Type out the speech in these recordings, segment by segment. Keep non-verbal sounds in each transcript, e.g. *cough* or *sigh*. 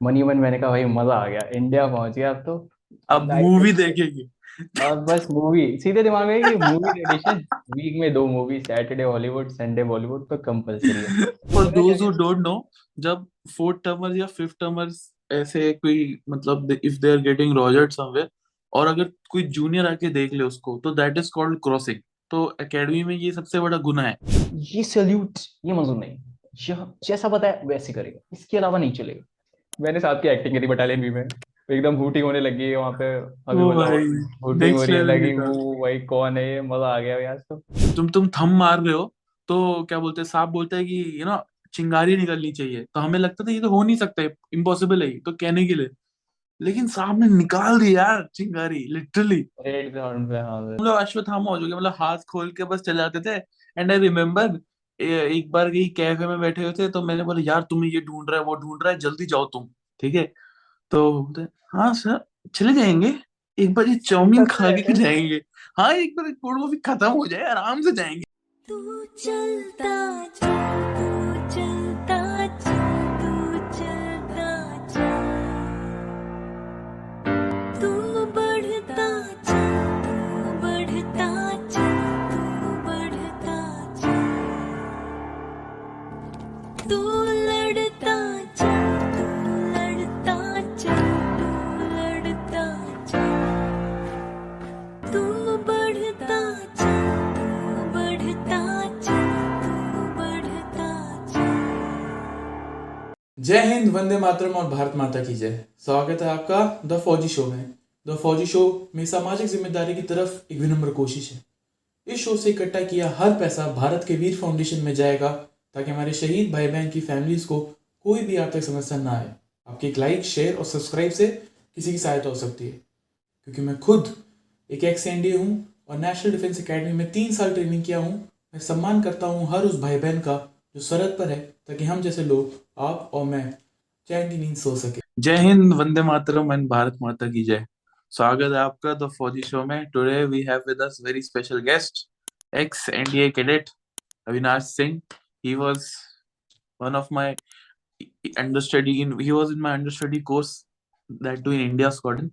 Money मन मैंने कहा भाई मज़ा आ गया इंडिया पहुँच गया अब तो. अब मूवी देखेगी। अब बस मूवी सीधे दिमाग में कि मूवी ट्रेडिशन वीक में दो movie Saturday Hollywood Sunday Bollywood तो कंपलसरी है। For those who don't know जब फोर्थ टर्मर या फिफ्थ टर्मर्स ऐसे कोई मतलब if they are getting rogered somewhere और अगर कोई जूनियर आके देख ले उसको तो दैट इज़ कॉल्ड क्रॉसिंग तो एकेडमी में ये सबसे बड़ा गुना है। ये सल्यूट ये मंजूर नहीं। जैसा बताया वैसे करेगा। इसके अलावा नहीं चलेगा। मैंने साथ की एक्टिंग करी बटालियन भी में। एकदम हूटिंग होने लगी है वहाँ पे। अभी हूटिंग हो रही है लगी भाई कौन है? ये मज़ा आ गया आज तो। तुम तुम थम मार रहे हो तो क्या बोलते हैं सांप बोलता है कि यू नो चिंगारी निकलनी चाहिए। तो हमें लगता था ये तो हो नहीं सकता है इम्पॉसिबल है तो कहने के लिए। लेकिन सांप ने निकाल दी यार चिंगारी लिटरली हाँ। हम लोग अश्वत्थामा हो चुके मतलब हाथ खोल के बस चले जाते थे। एंड आई रिमेम्बर एक बार कहीं कैफ़े में बैठे हुए थे तो मैंने बोला यार तुम्हें ये ढूंढ रहा है वो ढूंढ रहा है जल्दी जाओ तुम। ठीक है? तो बोलते हाँ सर चले जाएँगे। एक बार ये चाउमीन खा के जाएँगे। हाँ एक बार कोल्ड कॉफ़ी खत्म हो जाए आराम से जाएँगे। तू चलता चल जय हिंद, वंदे मातरम और भारत माता की जय। स्वागत है आपका द फौजी शो में। द फौजी शो में सामाजिक ज़िम्मेदारी की तरफ़ एक विनम्र कोशिश है। इस शो से इकट्ठा किया हर पैसा भारत के वीर फाउंडेशन में जाएगा। ताकि हमारे शहीद भाई बहन की फैमिलीज़ को कोई भी आर्थिक समस्या ना आए। आपके एक लाइक शेयर और सब्सक्राइब से किसी की सहायता हो सकती है। क्योंकि मैं खुद एक एक्स एनडीए हूँ और नेशनल डिफेंस एकेडमी में तीन साल ट्रेनिंग किया हूँ। मैं सम्मान करता हूँ हर उस भाई बहन का जो सरहद पर है, ताकि हम जैसे लोग, आप और मैं चैन की नींद सो सके। जय हिंद, वंदे मातरम एंड भारत माता की जय। स्वागत है आपका द फौजी शो में। Today we have with us very special guest ex NDA cadet Avinash Singh he was one of my understudy in he was in my understudy course that too in India squadron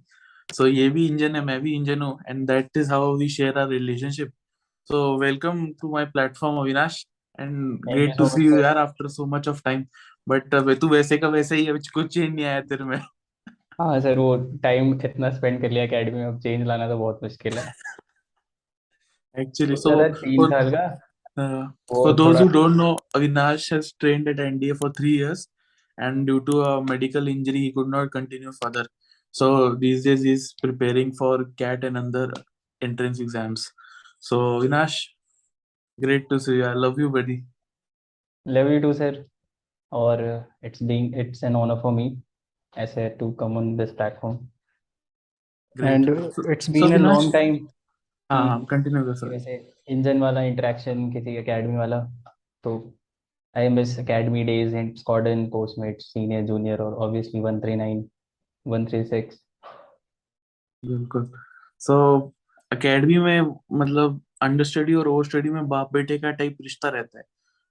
so ये भी engine है मैं भी engine हूँ and that is how we share our relationship so welcome to my platform Avinash and thank great to so see तो you यार after so much of time but uh, तू वैसे का वैसे ही है कुछ चेंज नहीं आया तेरे में हाँ सर वो टाइम इतना स्पेंड कर लिया एकेडमी में अब चेंज लाना तो बहुत मुश्किल है actually सोचा so तीन साल का Uh, for those who don't know, Avinash has trained at NDA for three years, and due to a medical injury, he could not continue further. So these days, he's preparing for CAT and other entrance exams. So Avinash, great to see you. I love you, buddy. Love you too, sir. Or uh, it's being it's an honor for me as a to come on this platform. Great. And uh, it's been so, a Vinash, long time. हाँ continue कर sir जैसे engine वाला interaction किसी academy वाला तो I miss academy days and squadron postmate senior junior और obviously 139 136 बिल्कुल। So academy में मतलब अंडर स्टडी और ओवर स्टडी में बाप बेटे का टाइप रिश्ता रहता है।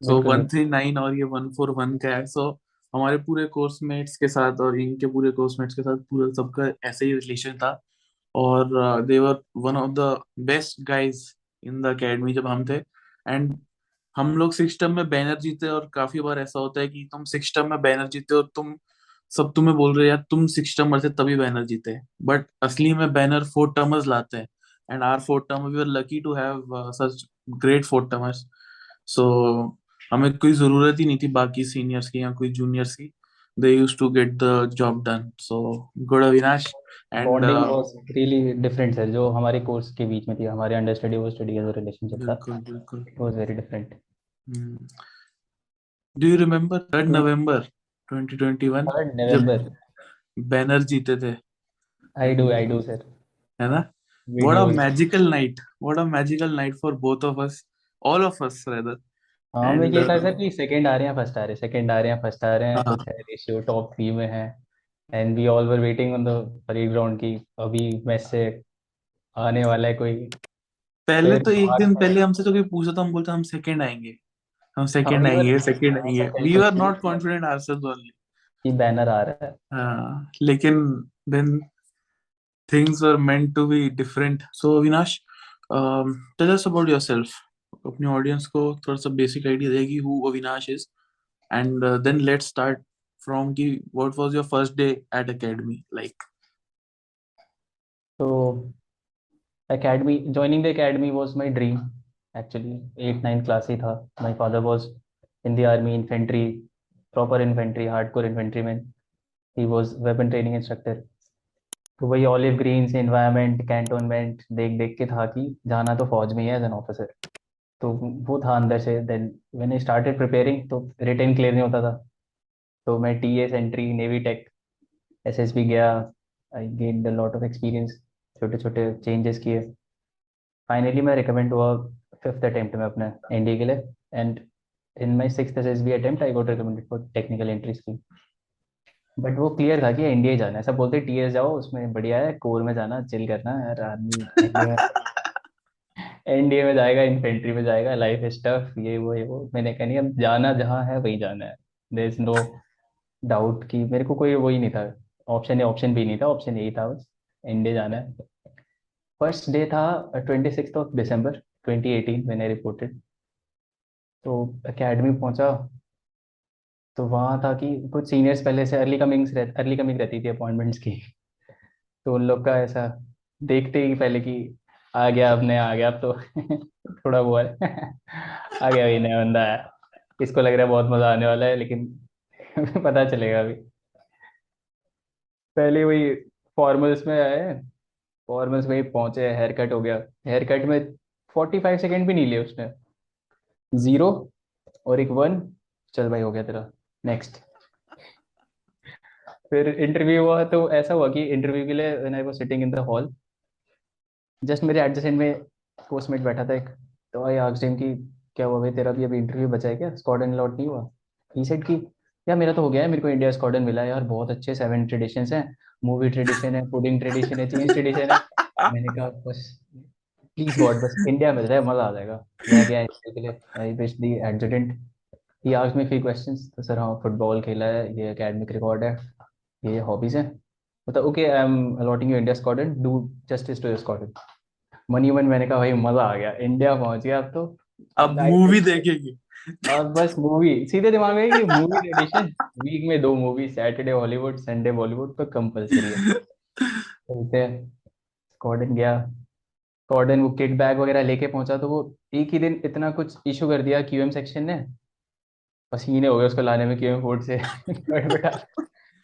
सो वन थ्री नाइन और ये वन फोर वन का है। सो so, हमारे पूरे कोर्समेट्स के साथ और इनके पूरे कोर्समेट्स के साथ पूरा सबका ऐसे ही रिलेशन था। और they were one of the best guys in the academy जब हम थे। एंड हम लोग सिस्टम में बैनर जीते और काफ़ी बार ऐसा होता है कि तुम सिस्टम में बैनर जीते और तुम सब तुम्हें बोल रहे यार, तुम सिक्स टर्मर थे तभी बैनर जीते बट असली में बैनर फोर टर्मर्स लाते हैं। And our four term we are lucky to have such great four termers so हमें कोई ज़रूरत ही नहीं थी बाकी सीनियर्स की या कोई जूनियर्स की। they use to get the job done so good Avinash and bonding was really different sir जो हमारे कोर्स के बीच में थी हमारे अंडर स्टडी ओवर स्टडी का जो रिलेशनशिप था बिल्कुल बिल्कुल it was very different do you remember third November 2021 third जब नवंबर बैनर जीते थे I do I do sir है ना what a videos magical night what a magical night for both of us all of us rather हाँ में and ये था sir कि सेकंड आ रहे हैं फ़र्स्ट आ रहे हैं सेकंड आ रहे हैं फ़र्स्ट आ रहे हैं। हाँ। कुछ है रेशियो टॉप थ्री में है। And we all were waiting on the parade ground की अभी मैच से आने वाला है कोई। पहले तो एक दिन पहले हमसे तो कोई पूछा था हम बोलते हम सेकंड आएँगे। हम सेकंड वी वर आएँगे सेकंड हाँ आएँगे। सेकंड तो were ठीक not है confident ourselves only कि बैनर आ रहा है। हाँ, लेकिन things were meant to be different. So Avinash, um, tell us about yourself. अपने ऑडियंस को थोड़ा सा बेसिक आइडिया देगी who Avinash is and then let's start from की what was your first day at academy like तो academy joining the academy was my dream actually 8 9 class ही था. My father was in the army infantry proper infantry hardcore infantry man he was weapon training instructor तो वही olive green से environment cantonment देख देख के था कि जाना तो फौज में ही एज एन ऑफिसर तो वो था अंदर से then when I started preparing तो रिटर्न क्लियर नहीं होता था। तो मैं T S entry navy tech S S B गया। I gain a lot of experience छोटे छोटे चेंजेस किए। फाइनली मैं रिकमेंड हुआ फिफ्थ अटेम्प्ट में अपने एनडीए के लिए। And in my six S S B attempt I got recommended for technical entry scheme but वो क्लियर था कि एनडीए जाना है। ऐसा बोलते टी एस जाओ, उसमें बढ़िया है कोर में जाना चिल करना, यार आदमी एनडीए में जाएगा इन्फेंट्री में जाएगा लाइफ स्टफ़ ये, वो ये, वो। मैंने कहा नहीं, अब जाना जहाँ है, वही जाना है। देर इज़ नो डाउट कि मेरे को कोई वही नहीं था। ऑप्शन ऑप्शन भी नहीं था ऑप्शन यही था बस। एनडीए जाना है। फ़र्स्ट डे था twenty six of December twenty eighteen मैंने रिपोर्टेड तो अकेडमी पहुँचा। तो वहाँ था कि कुछ सीनियर्स पहले से अर्ली कमिंग्स रह अर्ली कमिंग रहती थी अपॉइंटमेंट्स की। तो उन लोग का ऐसा देखते ही पहले कि आ गया अब नया, आ गया अब तो। *laughs* थोड़ा वो है। आ गया वही नया बंदा है। इसको लग रहा है बहुत मज़ा आने वाला है, लेकिन *laughs* पता चलेगा अभी। पहले वही फॉर्मल्स में आए फॉर्मल्स में पहुँचे हेयर कट हो गया। हेयर कट में फोर्टी फाइव सेकेंड भी नहीं लिए उसने। ज़ीरो और एक वन चल भाई, हो गया तेरा। नेक्स्ट फिर इंटरव्यू हुआ तो ऐसा हुआ कि इंटरव्यू के लिए sitting in the hall just मेरे एडजस्टेंट में कोर्समेट बैठा था एक तो आई आस्क्ड हिम कि क्या हुआ भाई? तेरा भी अभी इंटरव्यू बचा है क्या? स्क्वाडन लॉट नहीं हुआ? ही सेड कि यार मेरा तो हो गया है मेरे को इंडिया स्क्वाडन मिला है यार बहुत अच्छे सेवन ट्रेडिशंस हैं मूवी ट्रेडिशन है पुडिंग ट्रेडिशन है चेंज ट्रेडिशन है. *laughs* मैंने कहा बस प्लीज़ गॉड बस इंडिया मिल रहा है मज़ा आ जाएगा। मैं गया इंटरव्यू के लिए I wish the adjutant he asked me few questions तो सर हाँ फुटबॉल खेला है ये एकेडमिक रिकॉर्ड है ये हॉबीज हैं। मतलब okay I am allotting you India squadron do justice to your squadron money मन मैंने कहा भाई मज़ा आ गया इंडिया पहुँच गया अब तो. अब मूवी देखेगी। और बस मूवी सीधे दिमाग में कि मूवी ट्रेडिशन वीक में दो movie Saturday Hollywood Sunday Bollywood तो कंपलसरी है। चलते हैं। स्क्वाडन गया। स्क्वाडन वो किट बैग वगैरह लेके पहुँचा तो वो एक ही दिन इतना कुछ इशू कर दिया क्यूएम सेक्शन ने। पसीने हो गए उसको लाने में क्यूएम फोर्ट से। *laughs* थर्ड बटा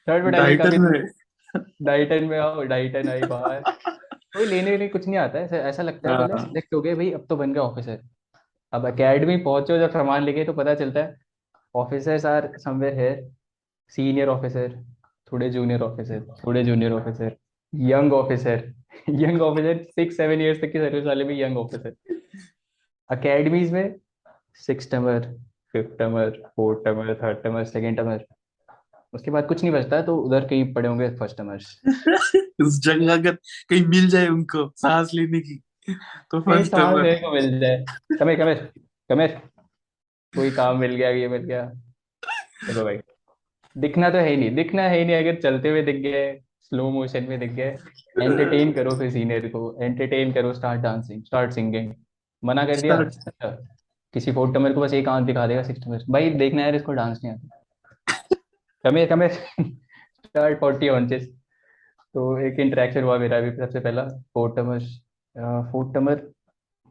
थर्ड का डाइटन में आओ डाइटन आई बाहर। कोई लेने लिए कुछ नहीं आता है ऐसा लगता है पहले हाँ। सिलेक्ट हो गए भाई अब तो बन गया ऑफिसर अब एकेडमी पहुंचो जब सामान लेके तो पता चलता है officers are somewhere here senior officer थोड़े जूनियर ऑफिसर थोड़े junior officer young officer young officer six seven years तक की सर्विस वाले भी यंग ऑफिसर अकेडमीज में six termer fifth termer fourth termer third termer second termer उसके बाद कुछ नहीं बचता तो उधर कहीं पड़े होंगे फ़र्स्ट टमर्स इस जगह अगर कहीं मिल जाए उनको सांस लेने की तो फ़र्स्ट टाइम मेरे को मिल जाए। कमेर कमेर कमेर। कोई काम मिल गया ये मिल गया। चलो भाई। दिखना तो है ही नहीं दिखना है ही नहीं अगर चलते हुए दिख गए स्लो मोशन में दिख गए। एंटरटेन करो फिर सीनियर को एंटरटेन करो स्टार्ट डांसिंग स्टार्ट सिंगिंग मना कर दिया? अच्छा, किसी फोर्थ टमर को बस एक आँख दिखा देगा सिक्स टमर भाई देखना यार इसको डांस नहीं आता। कमेर कमेर स्टार्ट फोर्टी ऑनचेस तो एक इंटरेक्शन हुआ मेरा भी सबसे पहला fourth termer fourth termer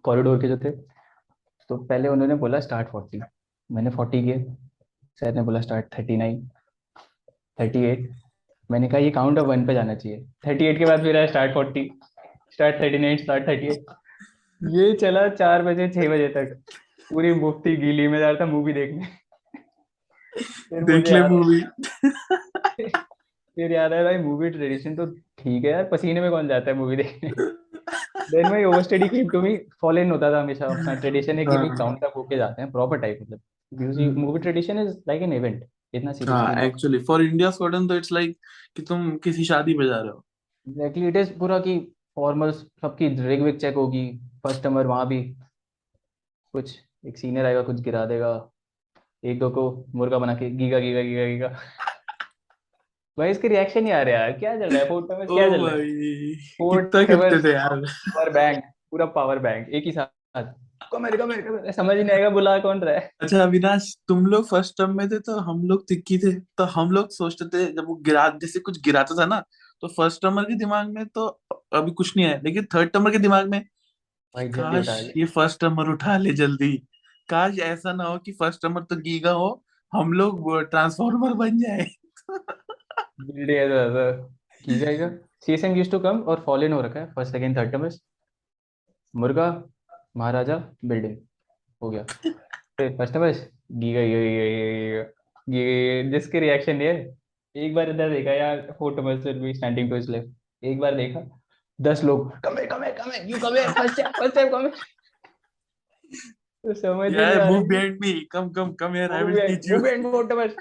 corridor के जो थे। तो पहले उन्होंने बोला स्टार्ट फोर्टी मैंने फोर्टी किए। सर ने बोला start thirty nine thirty eight मैंने कहा ये काउंट ऑफ़ वन पे जाना चाहिए। थर्टी एट के बाद आया start forty start thirty nine start thirty eight ये चला चार बजे, छह बजे तक। पूरी मुफ्ती गीली में जा रहा था मूवी देखने। देख ले मूवी *laughs* फिर याद आया भाई मूवी ट्रेडिशन तो ठीक है यार पसीने में कौन जाता है मूवी देखने? Then my over study came to me follow होता था हमेशा अपना ट्रेडिशन है कि भाई हाँ। काउंट अप होके जाते हैं प्रॉपर टाइप मतलब। Movie tradition is like an event इतना हाँ seriously actually for India squadron तो इट्स लाइक कि तुम किसी शादी में जा रहे हो। एग्जैक्टली इट इज़ पूरा की फॉर्मल्स सबकी रिग विग चेक होगी फ़र्स्ट नंबर वहाँ भी। कुछ एक सीनियर आएगा कुछ गिरा देगा। एक दो को मुर्गा बना के गीगा गीगा गीगा गीगा। भाई इसके रिएक्शन नहीं आ रहे यार। क्या चल रहा है? फोर्ट में क्या चल रहा है? फोर्ट कितना सेवन करते थे यार? पावर बैंक पूरा पावर बैंक एक ही साथ। कमेंट कमेंट समझ नहीं आएगा बुला कौन रहा है? अच्छा अविनाश तुम लोग फ़र्स्ट टर्म में थे तो हम लोग तिक्की थे। तो हम लोग सोचते थे जब वो गिरा जैसे कुछ गिराता था ना तो फ़र्स्ट टर्मर के दिमाग में तो अभी कुछ नहीं है लेकिन थर्ड टर्मर के दिमाग में काश ये फ़र्स्ट टर्मर उठा ले जल्दी। काश ऐसा ना हो कि फ़र्स्ट टर्मर तो गीगा हो, हम लोग ट्रांसफॉर्मर बन जाए। की जाएगा सीएसएम यूज्ड टू कम और फॉल इन हो रखा है फ़र्स्ट सेकंड थर्ड टर्म्स मुर्गा, महाराजा बिल्डिंग हो गया। फ़र्स्ट टर्म्स गीगा गीगा गीगा जिसके रिएक्शन ये एक बार इधर देखा यार four terms will be standing to his left एक बार देखा, दस लोग कमे कमे कमे यू कमे फ़र्स्ट टाइम फ़र्स्ट टाइम कमे तो समझ नहीं आ यार रहा मूव कि behind me come come come here I will teach you movement four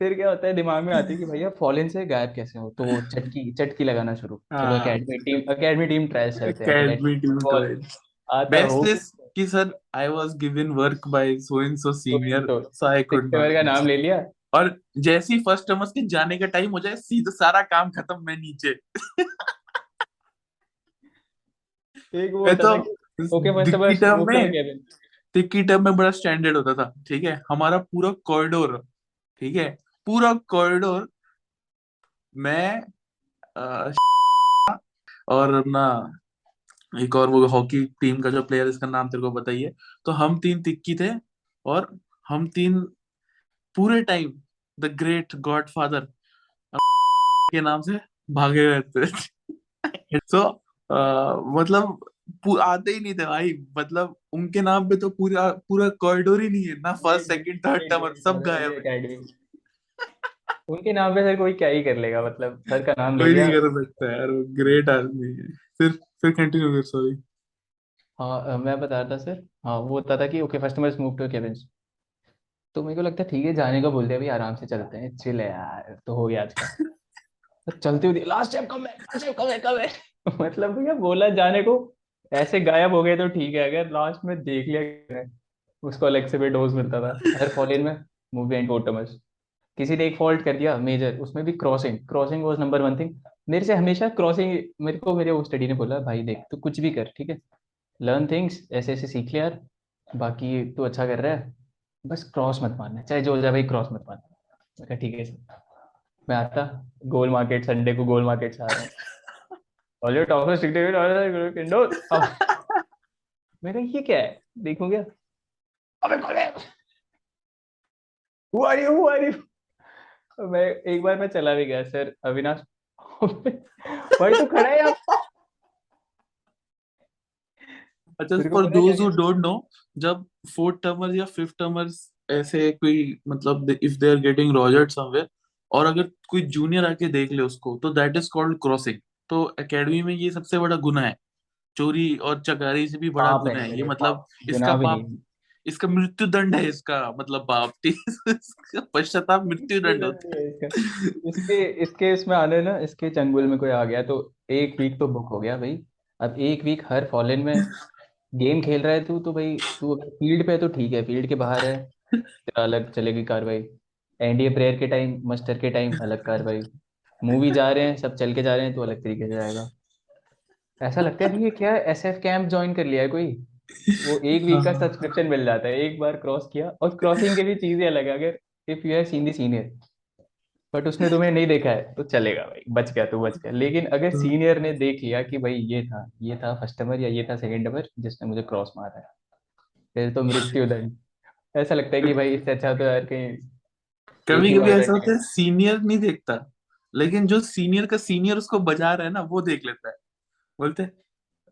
फिर क्या होता है दिमाग में आती है कि भैया फॉलन से गायब कैसे हो? तो वो चटकी चटकी लगाना शुरू। चलो academy team academy team trials हैं। तो आता हो। best is कि sir I was given work by so and so senior तो सो आई कुड नॉट का नाम ले लिया। और जैसे ही फ़र्स्ट के जाने का टाइम हो जाए सीधा सारा काम खत्म मैं नीचे। एक वो तो ओके फ़र्स्ट दिक्की बस टर्म में दिक्की टर्म में बड़ा स्टैंडर्ड होता था ठीक है? हमारा पूरा कॉरिडोर ठीक है? पूरा कॉरिडोर मैं अ, और अपना एक और वो हॉकी टीम का जो प्लेयर इसका नाम तेरे को बताइए तो हम तीन तिक्की थे और हम तीन पूरे टाइम द ग्रेट गॉडफादर के नाम से भागे रहते थे। *laughs* सो मतलब पू- आते ही नहीं थे भाई। मतलब उनके नाम पे तो पूरा पूरा कॉरिडोर ही नहीं है। ना फ़र्स्ट सेकंड थर्ड टर्म सब गायब है। उनके नाम पे सर कोई क्या ही कर लेगा मतलब सर का नाम ले कोई नहीं कर सकता यार वो ग्रेट आदमी है। फिर फिर कंटिन्यू कर सॉरी हाँ मैं बता रहा था सर। हाँ वो होता था कि ओके फ़र्स्ट बस मूव टू केविन तो मेरे को लगता है ठीक है जाने का बोल दिया भाई आराम से चलते हैं। चिल है यार तो हो गया आज का। *laughs* तो चलते हुए लास्ट टाइम कम है लास्ट टाइम कम है कम है। *laughs* मतलब भैया बोला जाने को ऐसे गायब हो गए तो ठीक है अगर लास्ट में देख लिया ने, उसको अलग से भी डोज मिलता था। हर फॉलिन में मूवी एंड ओटमस किसी ने एक फॉल्ट कर दिया मेजर उसमें भी crossing crossing was number one thing मेरे से हमेशा क्रॉसिंग मेरे को मेरे वो स्टडी ने बोला भाई देख तू कुछ भी कर ठीक है? लर्न थिंग्स ऐसे ऐसे सीख ले यार। बाकी तू अच्छा कर रहा है बस क्रॉस मत मारना चाहे जो जाए भाई क्रॉस मत मारना ठीक है मैं आता गोल मार्केट संडे को गोल मार्केट से आ रहा हूँ। और ये टॉपर स्टिक इंडोर मैं कहा ये क्या है? देखूँ क्या? अबे कौन है are you? Who are you? मैं एक बार मैं चला भी गया सर अविनाश। भाई तू खड़ा है यहाँ अच्छा फॉर है दोज हु डोंट नो जब फोर्थ टर्मर या फिफ्थ टर्मर्स ऐसे कोई मतलब if they are getting rogered somewhere और अगर कोई जूनियर आके देख ले उसको तो दैट इज़ कॉल्ड क्रॉसिंग तो एकेडमी में ये सबसे बड़ा गुना है। चोरी और चकारी से भी बड़ा गुना है। ये मतलब इसका पाप इसका मृत्यु दंड है इसका मतलब *laughs* इसका पश्चाताप मृत्यु दंड होता है। इसके इसके इसमें आने ना इसके चंगुल में कोई आ गया तो एक वीक तो बुक हो गया भाई। अब एक वीक हर फॉलन में गेम खेल रहा है तू तो भाई तू अगर फ़ील्ड पे है तो ठीक है फ़ील्ड के बाहर है तेरा अलग चलेगी कार्रवाई। एनडीए प्रेयर के टाइम मस्टर के टाइम अलग कार्रवाई। मूवी जा रहे हैं सब चल के जा रहे हैं तो अलग तरीके से जाएगा ऐसा लगता है कि ये क्या एसएफ कैंप ज्वाइन कर लिया है कोई? वो एक वीक का हाँ। सब्सक्रिप्शन मिल जाता है एक बार क्रॉस किया। और क्रॉसिंग के भी चीज़ें अलग है अगर if you have seen the senior but उसने तुम्हें नहीं देखा है तो चलेगा भाई बच गया तू बच गया। लेकिन अगर हाँ। सीनियर ने देख लिया कि भाई ये था ये था फ़र्स्ट नंबर या ये था सेकंड नंबर जिसने मुझे क्रॉस मारा है फिर तो मृत्यु *laughs* दंड। ऐसा लगता है कि भाई इससे अच्छा तो यार कहीं कभी कभी ऐसा होता है सीनियर नहीं देखता। लेकिन जो सीनियर का सीनियर उसको बजा रहा है ना वो देख लेता है। बोलते हैं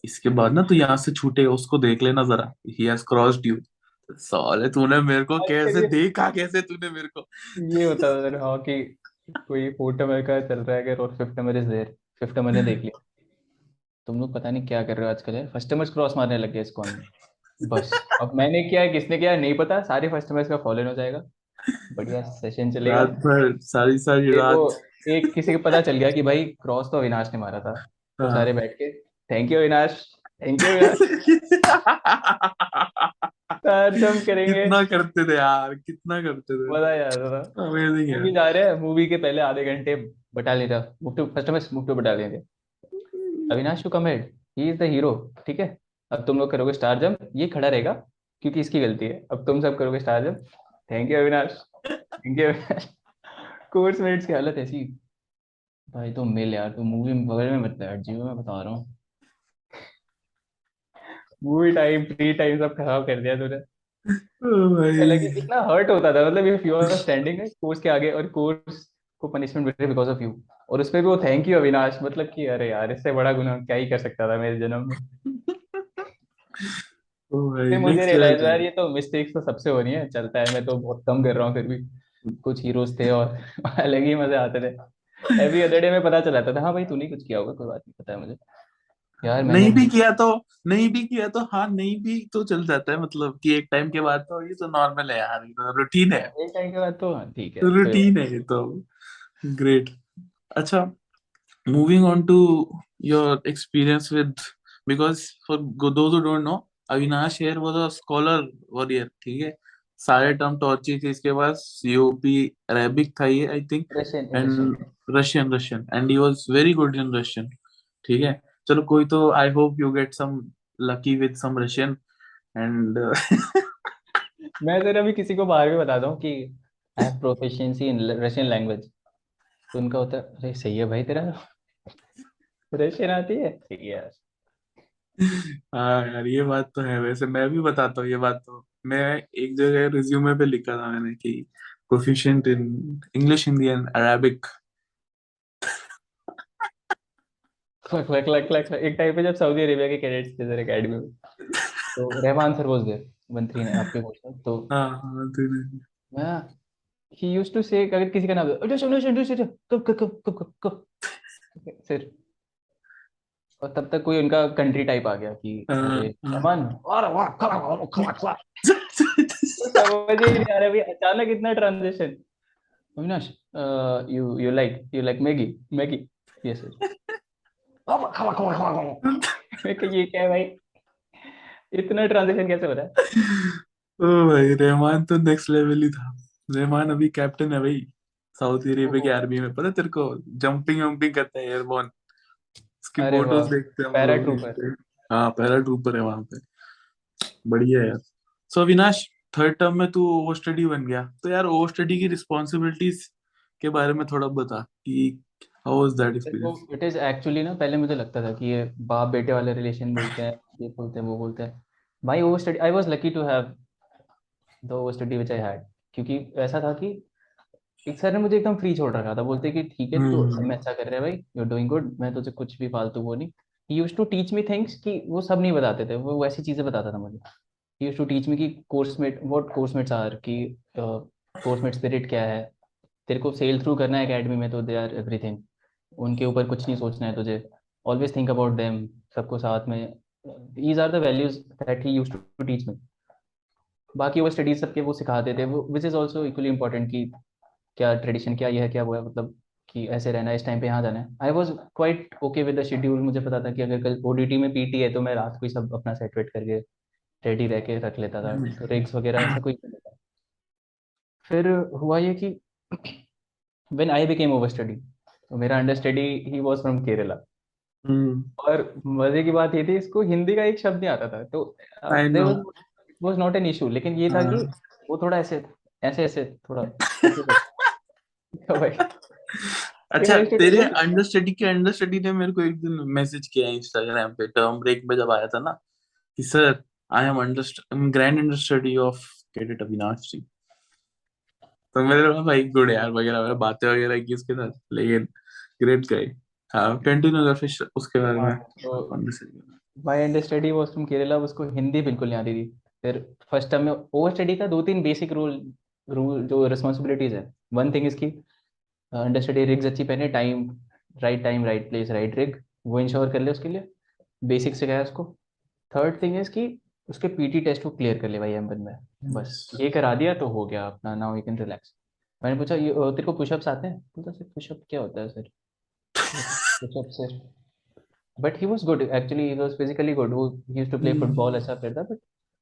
इसके बाद ना तू यहाँ से छूटेगा उसको देख लेना जरा। ही हैज़ क्रॉस्ड यू साले तूने मेरे को कैसे देखा? कैसे तूने मेरे को? ये होता है हाँ कि कोई फोर्थ नंबर का चल रहा है अगर और fifth number is there fifth number ने देख लिया। तुम लोग पता नहीं क्या कर रहे हो आजकल यार। फ़र्स्ट नंबर क्रॉस मारने लग गए इस कॉन में बस। अब मैंने किया है किसने किया है नहीं पता। सारे फ़र्स्ट नंबर का फॉलो हो जाएगा। बढ़िया सेशन चलेगा। रात भर सारी सारी रात। एक किसी को पता चल गया कि भाई क्रॉस तो अविनाश ने मारा था। तो हाँ। सारे बैठ के thank you Avinash. Thank you Avinash. *laughs* Star करेंगे। कितना करते थे यार कितना करते थे। मज़ा ही था। अमेजिंग मूवी जा रहे हैं मूवी के पहले आधे घंटे बटालियन था मूव टू फ़र्स्ट में मूव टू बटालियन थे Avinash to come head he is the hero ठीक है? अब तुम लोग करोगे स्टार जंप ये खड़ा रहेगा क्योंकि इसकी गलती है। अब तुम सब करोगे star jump thank you Avinash thank you Avinash course mates की हालत ऐसी? भाई तो मिल यार तू मूवी बगल में मत बैठ जी मैं बता रहा हूँ। मूवी टाइम फ्री टाइम सब खराब कर दिया तूने। इतना हर्ट होता था मतलब इफ़ यू आर स्टैंडिंग है कोर्स के आगे और कोर्स को पनिशमेंट मिल रही बिकॉज़ ऑफ़ यू और उसपे भी वो थैंक यू अविनाश मतलब कि अरे यार इससे बड़ा गुनाह क्या ही कर सकता था मेरे जन्म में। *laughs* फिर मुझे रियलाइज़ यार ये तो मिस्टेक्स तो सबसे हो रही है चलता है मैं तो बहुत कम कर रहा हूँ फिर भी। कुछ हीरोज थे और *laughs* अलग ही मज़े आते थे। एवरी अदर डे में पता चल था हाँ भाई तूने कुछ किया होगा कोई बात नहीं पता है मुझे। यार मैंने नहीं भी किया तो नहीं भी किया तो हाँ नहीं भी तो चल जाता है मतलब कि एक टाइम के बाद तो ये तो नॉर्मल है यार ये तो रूटीन है। एक टाइम के बाद तो हाँ ठीक है बात रूटीन है ये तो। ग्रेट अच्छा moving on to your experience with because for those who don't know Avinash here was a scholar warrior ठीक है? सारे टर्म टॉर्ची थे इसके पास सीओपी अरेबिक था ये I think and Russian Russian and he was very good in Russian ठीक है? चलो कोई तो I hope you get some lucky with some Russian and मैं जरा अभी किसी को बाहर भी बताता हूँ कि I have proficiency in Russian language तो उनका होता है अरे सही है भाई तेरा? *laughs* रशियन आती है? है यार हाँ यार ये बात तो है वैसे मैं भी बताता हूँ ये बात तो। मैं एक जगह रिज्यूमे पे लिखा था मैंने कि proficient in English Hindi and Arabic clock क्लक क्लक क्लक एक टाइम पे जब सऊदी अरेबिया के कैडेट्स थे सर एकेडमी में तो रहमान सर वाज देयर मंत्री ने आपके क्वेश्चन तो हाँ हाँ मैं ही यूज्ड टू से अगर किसी का नाम अरे सुनो सुनो सुनो कब कब कब कब कब कब? सर और तब तक कोई उनका कंट्री टाइप आ गया कि हाँ, अरे हाँ। रहमान अरे वाह खला खला खला खला समझ ही नहीं आ रहा भाई अचानक इतना transition Avinash you you like you like Maggi Maggi yes खला खला खला खला मैं कहा, ये क्या है भाई? इतना ट्रांजिशन कैसे हो रहा है? *laughs* ओ भाई रहमान तो नेक्स्ट लेवल ही था। रहमान अभी कैप्टन है भाई सऊदी अरेबिया की आर्मी में। पता तेरे को जंपिंग वंपिंग करता है एयरबॉर्न उसकी फ़ोटोज़ देखते हैं हम पैरा लोग ट्रूपर। हाँ पैरा ट्रूपर है वहाँ पे। बढ़िया है यार। सो अविनाश थर्ड टर्म में तू ओवर स्टडी बन गया। तो यार ओवर स्टडी की रिस्पॉन्सिबिलिटीज के बारे में थोड़ा बता कि how was that experience it is actually ना पहले मुझे लगता था कि ये बाप बेटे वाले रिलेशन बोलते हैं ये बोलते हैं वो बोलते हैं। भाई over study I was lucky to have the over study which I had क्योंकि ऐसा था कि एक सर ने मुझे एकदम फ्री छोड़ रखा था बोलते कि ठीक है तो सब में अच्छा कर रहे हैं भाई यू आर डूइंग गुड मैं तुझे कुछ भी फालतू वो नहीं। He used to teach me things कि वो सब नहीं बताते थे वो वैसी चीज़ें बताता था मुझे। He used to teach me कि कोर्समेट व्हाट कोर्समेट्स आर कि कोर्समेट स्पिरिट क्या है। तेरे को सेल थ्रू करना है एकेडमी में तो दे आर एवरीथिंग उनके ऊपर कुछ नहीं सोचना है तुझे। ऑलवेज थिंक अबाउट देम सबको साथ में। These are the values that he used to teach me बाकी वो स्टडीज़ सबके वो सिखाते थे वो which is also equally important कि क्या ट्रेडिशन क्या ये है क्या वो है मतलब कि ऐसे रहना है इस टाइम पे यहाँ जाना है। I was quite okay with the schedule मुझे पता था कि अगर कल ओडीटी में पीटी है तो मैं रात को ही सब अपना सेट वेट करके रेडी रह के रख लेता था। तो रिग्स वगैरह ऐसा कोई नहीं था। फिर हुआ ये कि when I became over study तो मेरा under study he was from Kerala और मज़े की बात ये थी इसको हिंदी का एक शब्द नहीं आता था तो. वाज नॉट एन इशू लेकिन ये था कि हाँ। वो थोड़ा ऐसे ऐसे ऐसे थोड़ा *laughs* *laughs* अच्छा तेरे student- अंडर स्टडी के अंडर स्टडी ने मेरे को एक दिन मैसेज किया इंस्टाग्राम पे टर्म ब्रेक में जब आया था ना कि sir I am grand under study of cadet Avinash Singh तो मेरे को भाई गुड यार वगैरह वगैरह बातें वगैरह की उसके साथ लेकिन ग्रेट गाय हाँ कंटिन्यू कर फिर उसके बारे में। My under study was from Kerala उसको हिंदी बिल्कुल नहीं आती थी। फिर फ़र्स्ट टर्म में ओवर स्टडी का दो तीन बेसिक रूल रूल जो रिस्पॉन्सिबिलिटीज है। वन थिंग इसकी अंडर स्टडी रिग्स अच्छी पहने time right time right place right rig वो इंश्योर कर ले उसके लिए बेसिक से है उसको। थर्ड थिंग इज़ कि उसके पीटी टेस्ट को क्लियर कर ले भाई एम में। बस ये करा दिया तो हो गया अपना नाउ यू कैन रिलैक्स मैंने पूछा ये तेरे को पुशअप्स आते हैं? बोलता सर पुशअप क्या होता है sir? Pushup sir but he was good actually he was physically good वो he used to play. Football ऐसा करता बट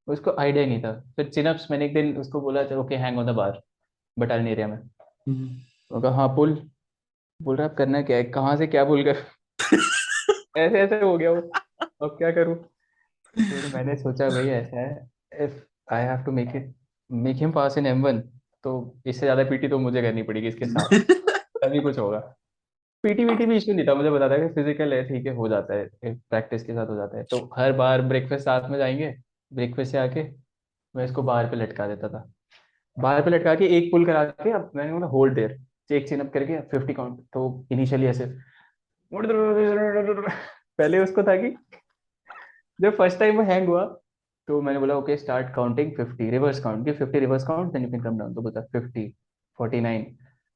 उसको आइडिया नहीं था। फिर चिनअप्स मैंने एक दिन उसको बोला चलो okay hang on the bar battalion area में। हम्म। वो कहा हाँ पुल बोल रहा अब करना क्या है? कहाँ से क्या पुल कर *laughs* ऐसे ऐसे हो गया वो। अब क्या करूँ? फिर मैंने सोचा भाई ऐसा है if I have to make it make him pass in M one तो इससे ज़्यादा पीटी तो मुझे करनी पड़ेगी इसके साथ। *laughs* तभी कुछ होगा। पीटी वीटी भी इशू नहीं था मुझे था कि फ़िज़िकल है ठीक है हो जाता है प्रैक्टिस के साथ हो जाता है। तो हर बार ब्रेकफास्ट साथ में जाएँगे ब्रेकफास्ट से आके मैं इसको बाहर पे लटका देता था। बाहर पे लटका के एक पुल करा के अब मैंने बोला hold there check chin up करके फिफ्टी काउंट तो इनिशियली ऐसे। पहले उसको था कि जब फ़र्स्ट टाइम वो हैंग हुआ तो मैंने बोला okay start counting fifty reverse count के fifty reverse count then you can come down तो बोला फिफ्टी फोर्टी नाइन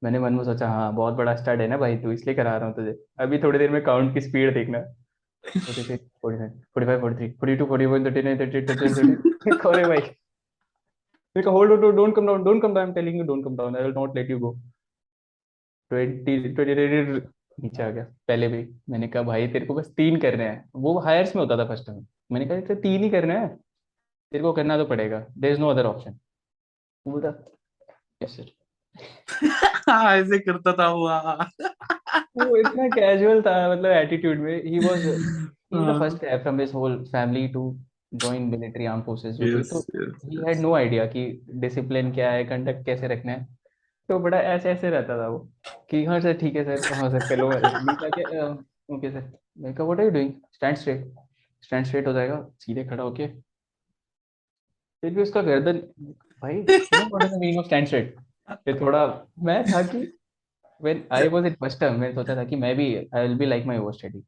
मैंने मन में सोचा हाँ बहुत बड़ा स्टार्ट है ना भाई, तू इसलिए करा रहा हूँ तुझे। अभी थोड़ी देर में काउंट की स्पीड देखना। नीचे आ गया। पहले भी मैंने कहा भाई तेरे को बस तीन करने हैं। वो हायर्स में होता था फ़र्स्ट टाइम मैंने कहा तेरे तीन ही करने हैं? तेरे को करना तो पड़ेगा। There is no other option बोलता यस सर *laughs* हाँ ऐसे करता था वो हाँ। वो इतना कैजुअल था मतलब एटीट्यूड में। ही वाज ही द हाँ। First guy from his whole family to join military armed forces Yes, तो yes, he had no idea कि डिसिप्लिन क्या है कंडक्ट कैसे रखना है। तो बड़ा ऐसे ऐसे रहता था वो कि हाँ सर ठीक है सर हाँ सर चलो। *laughs* ओके सर मैं कहा what are you doing stand straight stand straight हो जाएगा। सीधे खड़ा होके। फिर भी उसका गर्दन भाई what is the meaning of stand straight फिर थोड़ा मैं था कि when I was in first term मैंने सोचा था कि मैं भी I will be like my over study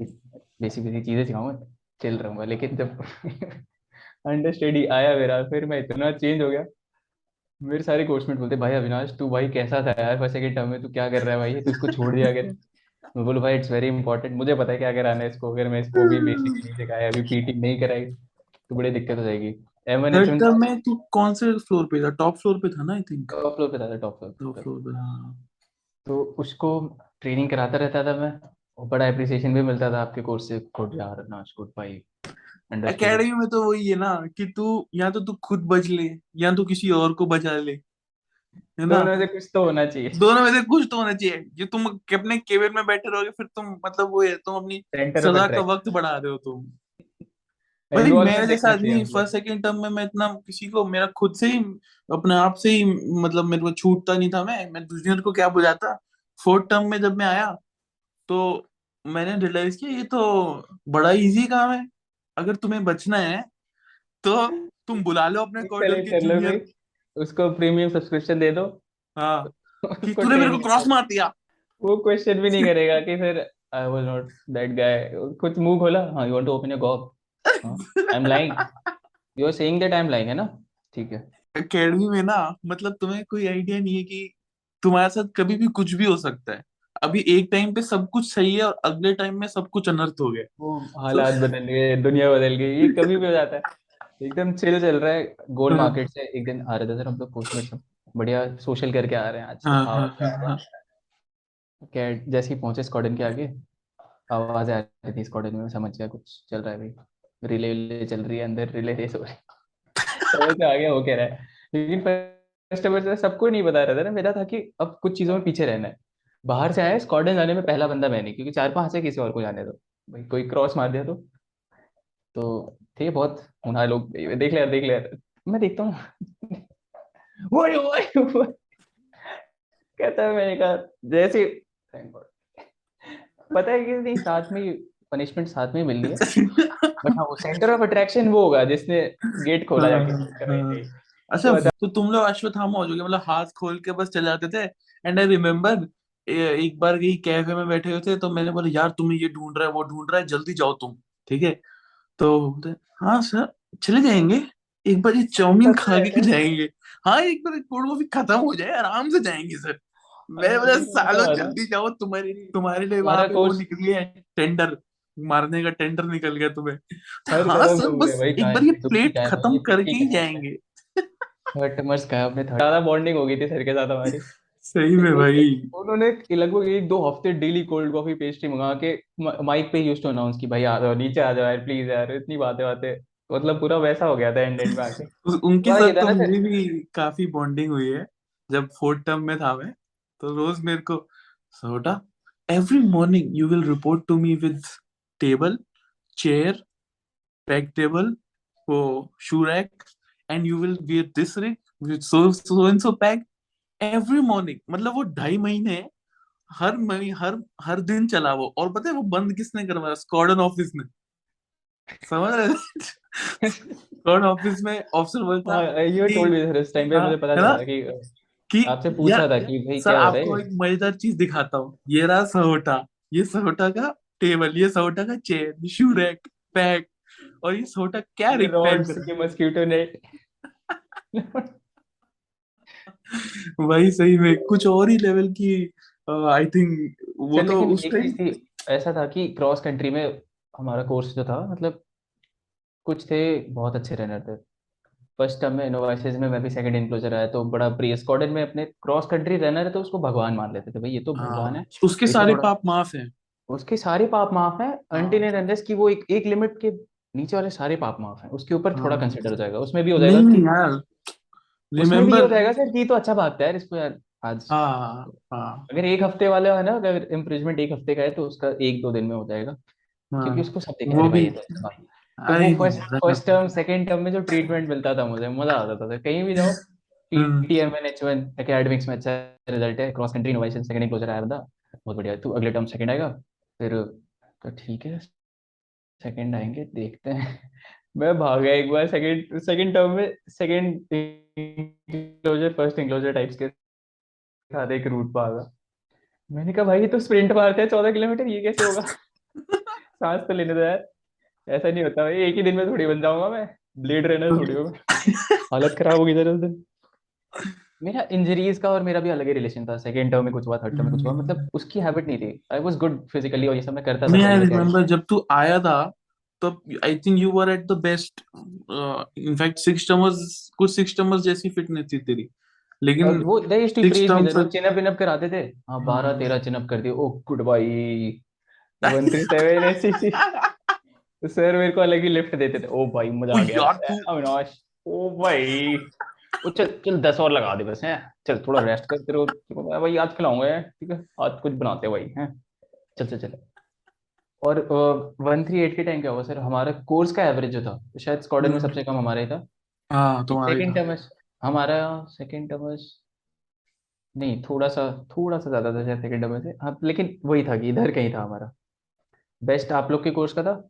basic basic चीज़ें सिखाऊँगा चिल रहूँगा लेकिन जब *laughs* अंडर स्टडी आया मेरा फिर मैं इतना चेंज हो गया। मेरे सारे कोर्समेट बोलते भाई अविनाश तू भाई कैसा था यार फ़र्स्ट सेकंड टर्म में? तू क्या कर रहा है भाई? तू इसको छोड़ दिया कर मैं बोलूँ भाई इट्स वेरी इंपॉर्टेंट मुझे पता है क्या कराना है इसको अगर मैं इसको भी बेसिक नहीं सिखाया अभी पीटी नहीं कराई तो बड़ी दिक्कत हो जाएगी. थर्ड टर्म में तू कौन से फ्लोर पे था? टॉप फ्लोर पे था ना आई थिंक टॉप फ्लोर पे था टॉप फ्लोर टॉप फ्लोर पे हाँ। तो उसको ट्रेनिंग कराता रहता था मैं और बड़ा अप्रिसिएशन भी मिलता था आपके कोर्स से गुड यार नाच गुड भाई एकेडमी में तो वही है ना कि तू या तो तू खुद बच ले या तू किसी और को बचा ले है ना? दोनों में से कुछ तो होना चाहिए। दोनों में से कुछ तो होना चाहिए। जो तुम अपने केबिन में बैठे रहोगे फिर तुम मतलब वो है तुम अपनी सजा का वक्त बढ़ा रहे हो तुम। भाई मेरे जैसा आदमी फ़र्स्ट सेकंड टर्म में मैं इतना किसी को मेरा खुद से ही अपने आप से ही मतलब मेरे को छूटता नहीं था मैं मैं जूनियर को क्या बुझाता? फोर्थ टर्म में जब मैं आया तो मैंने रियलाइज़ किया ये तो बड़ा इजी काम है। अगर तुम्हें बचना है तो तुम बुला लो अपने कॉरिडोर के जूनियर उसको प्रीमियम सब्सक्रिप्शन दे दो। हाँ *laughs* कि तूने मेरे को क्रॉस मार दिया। वो क्वेश्चन भी नहीं करेगा *laughs* कि फिर I was not that guy कुछ मुँह खोला हाँ you want to open your gob I am lying you are saying that I am lying है ना? ठीक है। एकेडमी में ना मतलब तुम्हें कोई आइडिया नहीं है कि तुम्हारे साथ कभी भी कुछ भी हो सकता है। अभी एक टाइम पे सब कुछ सही है और अगले टाइम में सब कुछ अनर्थ हो गया वो हालात बदल गए दुनिया बदल गई ये कभी भी हो जाता है। एकदम चिल चल रहा है गोल हाँ। मार्केट से एक दिन आ रहे थे सर हम लोग पोस्ट में सब बढ़िया सोशल करके आ रहे हैं आज। हाँ, आवाज़ हाँ, हाँ, जैसे ही पहुँचे स्क्वाडन के आगे आवाज़ आ रही थी स्क्वाडन में समझ गया कुछ चल रहा है भाई। रिले विले चल रही है अंदर रिले रेस हो रही है समझ में आ गया कह रहा है लेकिन फ़र्स्ट सबको नहीं बता रहा था ना मेरा था कि अब कुछ चीज़ों में पीछे रहना है बाहर से आया स्क्वाडन जाने में पहला बंदा मैं नहीं, क्योंकि चार पाँच है, किसी और को जाने दो। भाई, कोई क्रॉस मार दिया तो। तो थे बहुत होनहार लोग, देख ले देख ले मैं देखता हूँ। कहता है मैंने कहा, जैसे पता है कि नहीं, साथ में पनिशमेंट साथ में मिल रही है। *laughs* बट हाँ वो सेंटर ऑफ़ अट्रैक्शन वो होगा जिसने गेट खोला हाँ, जाके हाँ। अच्छा तो तुम लोग अश्वत्थामा हो जाओगे मतलब हाथ खोल के बस चले जाते थे। एंड आई रिमेम्बर एक बार कहीं कैफ़े में बैठे हुए थे तो मैंने बोला यार तुम्हें ये ढूंढ रहा है वो ढूंढ रहा है जल्दी जाओ तुम। ठीक है? तो हाँ सर चले जाएँगे। एक बार ये चाउमीन खा के जाएँगे। हाँ एक बार कोल्ड कॉफ़ी खत्म हो जाए आराम से जाएँगे सर। मैं बोला हाँ, सालों तो है। ना। जल्दी जाओ तुम्हारे तुम्हारे लिए टेंडर मारने का टेंडर निकल गया तुम्हें। हाँ सर बस एक बार ये प्लेट खत्म करके ही जाएँगे। थर्ड का अपने ज़्यादा बॉन्डिंग हो गई थी सर के साथ हमारी। सही में भाई। उन्होंने लगभग एक दो हफ़्ते डेली कोल्ड कॉफ़ी पेस्ट्री मंगा के माइक पे यूज़ टू अनाउंस की भाई आ जाओ नीचे आ जाओ यार प्लीज़ यार इतनी बातें बातें। मतलब पूरा वैसा हो गया था एंड एंड में आके। *laughs* उनके तो साथ तो मेरी भी काफ़ी बॉन्डिंग हुई है। जब फोर्थ टर्म में था मैं तो रोज मेरे को सोटा every morning you will report to me with table chair back table वो shoe rack and you will wear this ring with so so and so bag every morning मतलब वो ढाई महीने हर मही हर हर दिन चला वो। और पता है वो बंद किसने करवाया? स्क्वाड्रन ऑफ़िस ने। समझ रहे स्क्वाड्रन ऑफ़िस में ऑफिसर बोलता हाँ यू टोल्ड मी सर उस टाइम पे मुझे पता है चला कि कि आपसे पूछा था कि भाई सर क्या हो रहा आपको एक मज़ेदार चीज़ दिखाता हूँ। ये रहा सहोटा। ये सहोटा का टेबल ये सहोटा का ये शू रैक बैग और ये सहोटा क्या ये रिक पैक रॉड्स कर ये मस्कीटो नेट *laughs* वही सही में कुछ और ही लेवल की आई थिंक वो तो उस टाइम ऐसा था कि क्रॉस कंट्री में हमारा कोर्स जो था मतलब कुछ थे बहुत अच्छे रनर थे। फ़र्स्ट टर्म में इनोवाइसेस में मैं भी सेकंड इनक्लोजर आया तो बड़ा प्रिय स्क्वाड्रन में अपने क्रॉस कंट्री रनर है तो उसको भगवान मान लेते थे भाई ये तो भगवान हाँ। है उसके सारे पाप माफ़ हैं। उसके सारे पाप माफ़ हैं अनटिल हाँ एंड अनलेस कि वो एक एक लिमिट के नीचे वाले सारे पाप माफ़ हैं। उसके ऊपर थोड़ा हाँ। कंसिडर हो जाएगा। उसमें भी हो जाएगा नहीं यार। भी हो जाएगा सर कि ये तो अच्छा भागता है यार इसको यार आज हाँ हाँ। अगर एक हफ़्ते वाला है ना अगर इम्प्रिजमेंट एक हफ़्ते का है तो उसका एक दो दिन में हो जाएगा। क्योंकि हाँ उसको सब देखे वो भाई भी तो तो फ़र्स्ट टर्म सेकंड टर्म में जो ट्रीटमेंट मिलता था मुझे मज़ा आता था। कहीं भी जाओ *laughs* हम्म, एच वन एकेडमिक्स में अच्छा रिज़ल्ट है cross country innovation second enclosure आया बंदा बहुत बढ़िया। तू अगले टर्म सेकंड आएगा। फिर तो ठीक है सेकंड आएँगे देखते हैं। *laughs* मैं भागा एक बार सेकंड सेकंड टर्म में second enclosure first enclosure types के साथ एक रूट भागा मैंने कहा भाई ये तो स्प्रिंट मारते हैं चौदह किलोमीटर ये कैसे होगा? *laughs* सांस तो लेने दो यार ऐसा नहीं होता। भाई एक ही दिन में थोड़ी बन जाऊँगा मैं ब्लेड रनर थोड़ी होगा। *laughs* हालत खराब होगी सर उस दिन। मेरा इंजरीज का और मेरा भी अलग ही रिलेशन था सेकंड टर्म में कुछ हुआ थर्ड टर्म में कुछ हुआ मतलब उसकी हैबिट नहीं थी। आई वाज गुड फिजिकली और ये सब मैं करता था आई रिमेम्बर जब तू आया था तब I think you were at the best in fact six termers कुछ सिक्स टर्मर्स जैसी फिटनेस थी तेरी। लेकिन वो they used to praise me terms sir वो चिनअप विनअप कराते थे। हाँ बारह हाँ तेरह चिनअप कर दिए। ओ गुड वन थ्री ऐसी सर मेरे को अलग ही लिफ्ट देते थे। ओ भाई मज़ा आ गया। अविनाश ओ भाई। ओ चल चल दस और लगा दे बस हैं। चल थोड़ा रेस्ट कर तेरे को भाई आज खिलाऊँगा ठीक है? आज कुछ बनाते भाई हैं। चल चल चल। और वन थ्री एट के टाइम क्या हुआ सर? हमारा कोर्स का एवरेज जो था तो शायद स्क्वाड्रन में हम्म, सबसे कम हमारा ही था। हाँ तुम्हारा सेकंड था। टर्मस हमारा सेकंड टर्मस नहीं थोड़ा सा थोड़ा सा ज़्यादा था शायद सेकंड टर्मस से। हाँ लेकिन वही था कि इधर कहीं था हमारा। बेस्ट आप लोग के कोर्स का था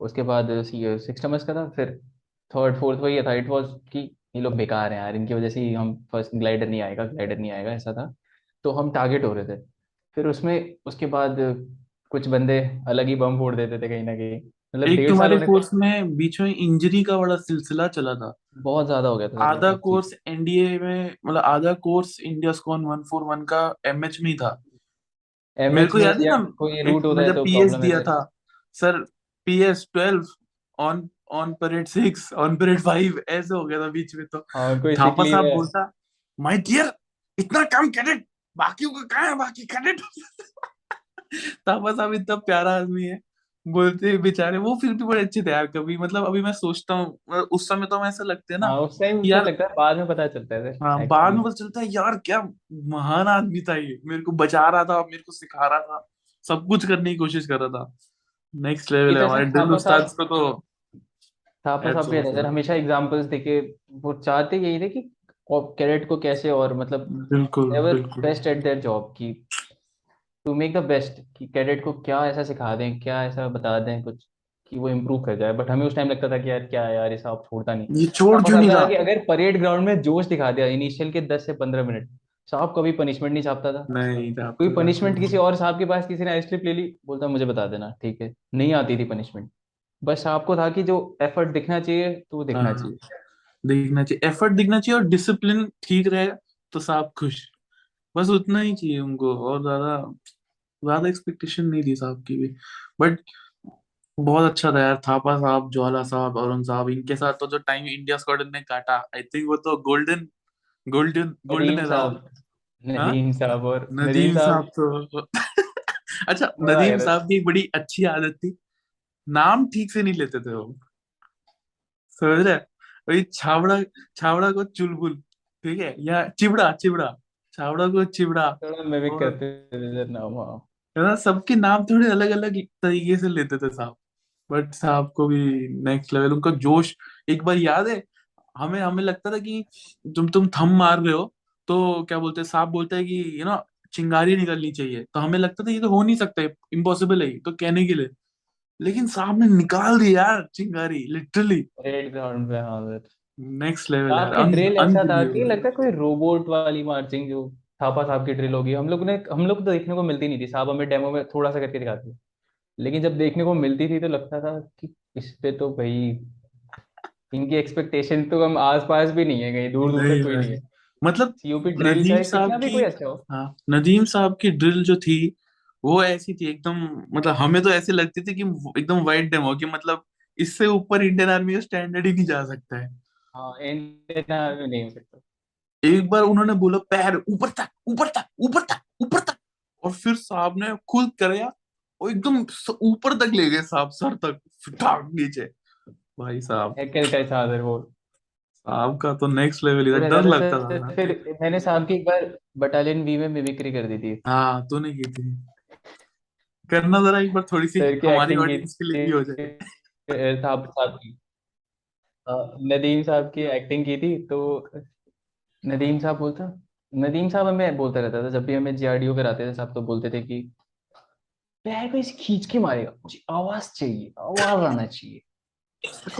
उसके बाद सिक्स टर्मस का था फिर थर्ड फोर्थ वही था। इट वाज कि ये लोग बेकार हैं यार इनकी वजह से ही हम फ़र्स्ट ग्लाइडर नहीं आएगा ग्लाइडर नहीं आएगा ऐसा था। तो हम टारगेट हो रहे थे। फिर उसमें उसके बाद कुछ बंदे अलग ही बम फोड़ देते थे कहीं ना कहीं। मतलब एक तुम्हारे कोर्स में बीच में इंजरी का बड़ा सिलसिला चला था। बहुत ज़्यादा हो गया था आधा कोर्स एनडीए में मतलब आधा कोर्स इंडिया स्कॉन 141 का एमएच में ही था। मेरे को याद है ना कोई रूट होता है तो पीएस दिया था। Sir PS 12 on on parade 6 on parade 5 ऐसे हो गया था बीच में तो। हाँ कोई थापा साहब बोलता माय डियर इतना कम कैडेट बाकियों का कहाँ है बाकी कैडेट थापा साहब इतना प्यारा आदमी है बोलते बेचारे वो फिर भी बड़े अच्छे थे यार कभी मतलब अभी मैं सोचता हूँ मतलब उस समय तो हमें ऐसा लगते हैं ना हाँ उस टाइम यार लगता है बाद में पता चलता है हाँ बाद में पता चलता है यार क्या महान आदमी था ये मेरे को बचा रहा था मेरे को सिखा रहा था सब कुछ करने की कोशिश कर रहा था। नेक्स्ट लेवल है तो हमारे ड्रिल उस्ताद को तो थापा साहब भी ऑफ़ हमेशा एग्जांपल्स देके वो चाहते यही थे कि कैडेट को कैसे और मतलब बिल्कुल दे वर बिल्कुल। बेस्ट एट देयर जॉब की टू मेक द बेस्ट कि कैडेट को क्या ऐसा सिखा दें क्या ऐसा बता दें कुछ कि वो इम्प्रूव कर जाए। बट हमें उस टाइम लगता था कि यार क्या यार ये साहब छोड़ता नहीं। ये छोड़ क्यों नहीं रहा? कि अगर परेड ग्राउंड में जोश दिखा दिया इनिशियल के दस से पंद्रह मिनट साहब कभी पनिशमेंट नहीं छापता था। नहीं था कोई पनिशमेंट किसी और साहब के पास किसी ने आइस क्लिप ले ली बोलता मुझे बता देना ठीक है। नहीं आती थी पनिशमेंट बस आपको था कि जो एफर्ट दिखना चाहिए तो वो दिखना हाँ। चाहिए। दिखना चाहिए। एफर्ट दिखना चाहिए और डिसिप्लिन ठीक रहे तो साहब खुश। बस उतना ही चाहिए उनको और ज़्यादा ज़्यादा एक्सपेक्टेशन नहीं थी साहब की भी। बट बहुत अच्छा था यार थापा साहब ज्वाला साहब अरुण साहब इनके साथ तो जो टाइम इंडिया स्क्वाड्रन ने काटा आई थिंक वो तो गोल्डन गोल्डन गोल्डन साहब। हाँ? नदीम साहब और नदीम साहब। तो *laughs* अच्छा नदीम साहब की बड़ी अच्छी आदत थी। नाम ठीक से नहीं लेते थे वो। समझ रहे? वही छावड़ा छावड़ा को चुलबुल ठीक है? या चिबड़ा चिबड़ा छावड़ा को चिबड़ा मिमिक और करते थे नाम हाँ सबके नाम थोड़े अलग अलग तरीके से लेते थे साहब। बट साहब को भी नेक्स्ट लेवल उनका जोश एक बार याद है? हमें हमें लगता था कि तुम तुम थम मार रहे हो तो क्या बोलते हैं साहब बोलते हैं कि यू नो चिंगारी निकलनी चाहिए। तो हमें लगता था ये तो हो नहीं सकता इम्पॉसिबल है तो कहने के लिए। लेकिन साहब ने निकाल दी यार। चिंगारी लिटरली रेड ग्राउंड पे हाँ सर नेक्स्ट लेवल यार। आपकी ड्रिल ऐसा था कि लगता है कोई रोबोट वाली मार्चिंग जो थापा साहब की ड्रिल होगी। हम लोग ने हम लोग तो देखने को मिलती नहीं थी। साहब हमें डेमो में थोड़ा सा करके दिखाते लेकिन जब देखने को मिलती थी तो लगता था कि इस पे तो भाई इनकी एक्सपेक्टेशन तो हम आस पास भी नहीं है कहीं दूर दूर तक कोई नहीं। है। मतलब सीओपी ड्रिल नदीम साहब की कोई अच्छा हो। हाँ नदीम साहब की ड्रिल जो थी वो ऐसी थी एकदम मतलब हमें तो ऐसे लगती थी कि एकदम वाइट डेमो कि मतलब इससे ऊपर इंडियन आर्मी का स्टैंडर्ड ही नहीं जा सकता है। हाँ इंडियन आर्मी नहीं हो सकता। एक बार उन्होंने बोला पैर ऊपर तक ऊपर तक ऊपर तक ऊपर तक। और फिर साहब ने खुद कराया और एकदम ऊपर तक ले गए साहब सर तक ठाक नीचे। भाई साहब। हैकर का था सर वो। साहब का तो नेक्स्ट लेवल और इधर डर लगता था ना। फिर मैंने साहब की एक बार बटालियन बी में मिमिक्री कर दी थी। हाँ तूने की थी। करना जरा एक बार थोड़ी सी हमारी ऑडियंस के लिए भी हो जाए। साहब साहब की। नदीम साहब की एक्टिंग की थी तो नदीम साहब बोलता नदीम साहब हमें बोलता रहता था जब भी हमें जीआरडीओ कराते थे साहब तो बोलते थे कि पैर को इसे खींच के मारेगा मुझे आवाज़ चाहिए आवाज़ आना चाहिए।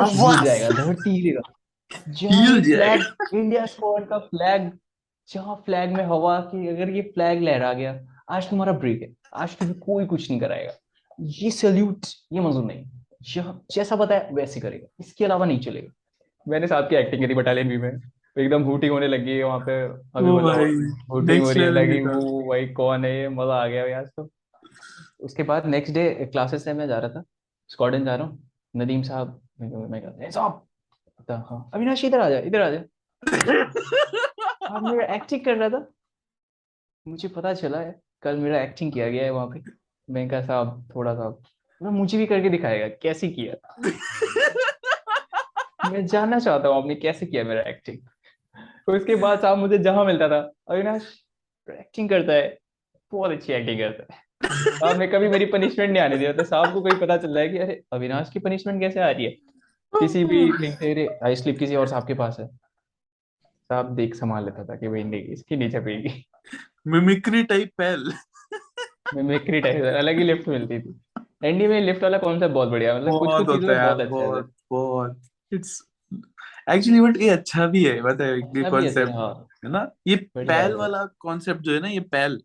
आवाज़। जाएगा धरती हिलेगा। फ्लैग इंडिया स्क्वाड का फ्लैग जहाँ फ्लैग में हवा की अगर ये फ्लैग लहरा गया आज तुम्हारा ब्रेक है। आज तुम्हें कोई कुछ नहीं कराएगा। ये सल्यूट ये मंजूर नहीं। जैसा बताया वैसे करेगा। इसके अलावा नहीं चलेगा। मैंने साहब की एक्टिंग करी बटालियन भी में। एकदम हूटिंग होने लगी है वहाँ पे। अभी मतलब हूटिंग हो रही लगी वो भाई कौन है? ये मज़ा आ गया आज तो। उसके बाद नेक्स्ट डे क्लासेस से मैं जा रहा था। स्क्वाड्रन जा रहा हूँ। नदीम साहब मैं कहता "ए साहब! हाँ अविनाश इधर आ जा इधर आ जा। *laughs* आप एक्टिंग कर रहा था। मुझे पता चला है कल मेरा एक्टिंग किया गया है वहाँ पे। मैं कहा साहब थोड़ा सा मैं मुझे भी करके दिखाएगा कैसे किया? *laughs* मैं जानना चाहता हूँ आपने कैसे किया मेरा एक्टिंग तो उसके बाद साहब मुझे जहाँ मिलता था अविनाश एक्टिंग करता है बहुत अच्छी एक्टिंग करता है। साहब ने कभी मेरी पनिशमेंट नहीं आने दिया तो साहब को कोई पता चल रहा है कि अरे अविनाश की पनिशमेंट कैसे आ रही है? किसी भी अरे आई स्लिप किसी और साहब के पास है। साहब देख संभाल लेता था कि भाई नहीं इसकी नहीं छपेगी मिमिक्री टाइप पहल। मिमिक्री टाइप अलग ही लिफ्ट मिलती थी। एनडी में लिफ्ट वाला कॉन्सेप्ट बहुत बढ़िया मतलब कुछ कुछ चीज़ों होता है बहुत अच्छा है। बहुत बहुत। इट्स एक्चुअली बट ये अच्छा भी है पता है ये अच्छा है कॉन्सेप्ट हाँ। है ना? ये पैल है वाला कॉन्सेप्ट जो है ना ये पैल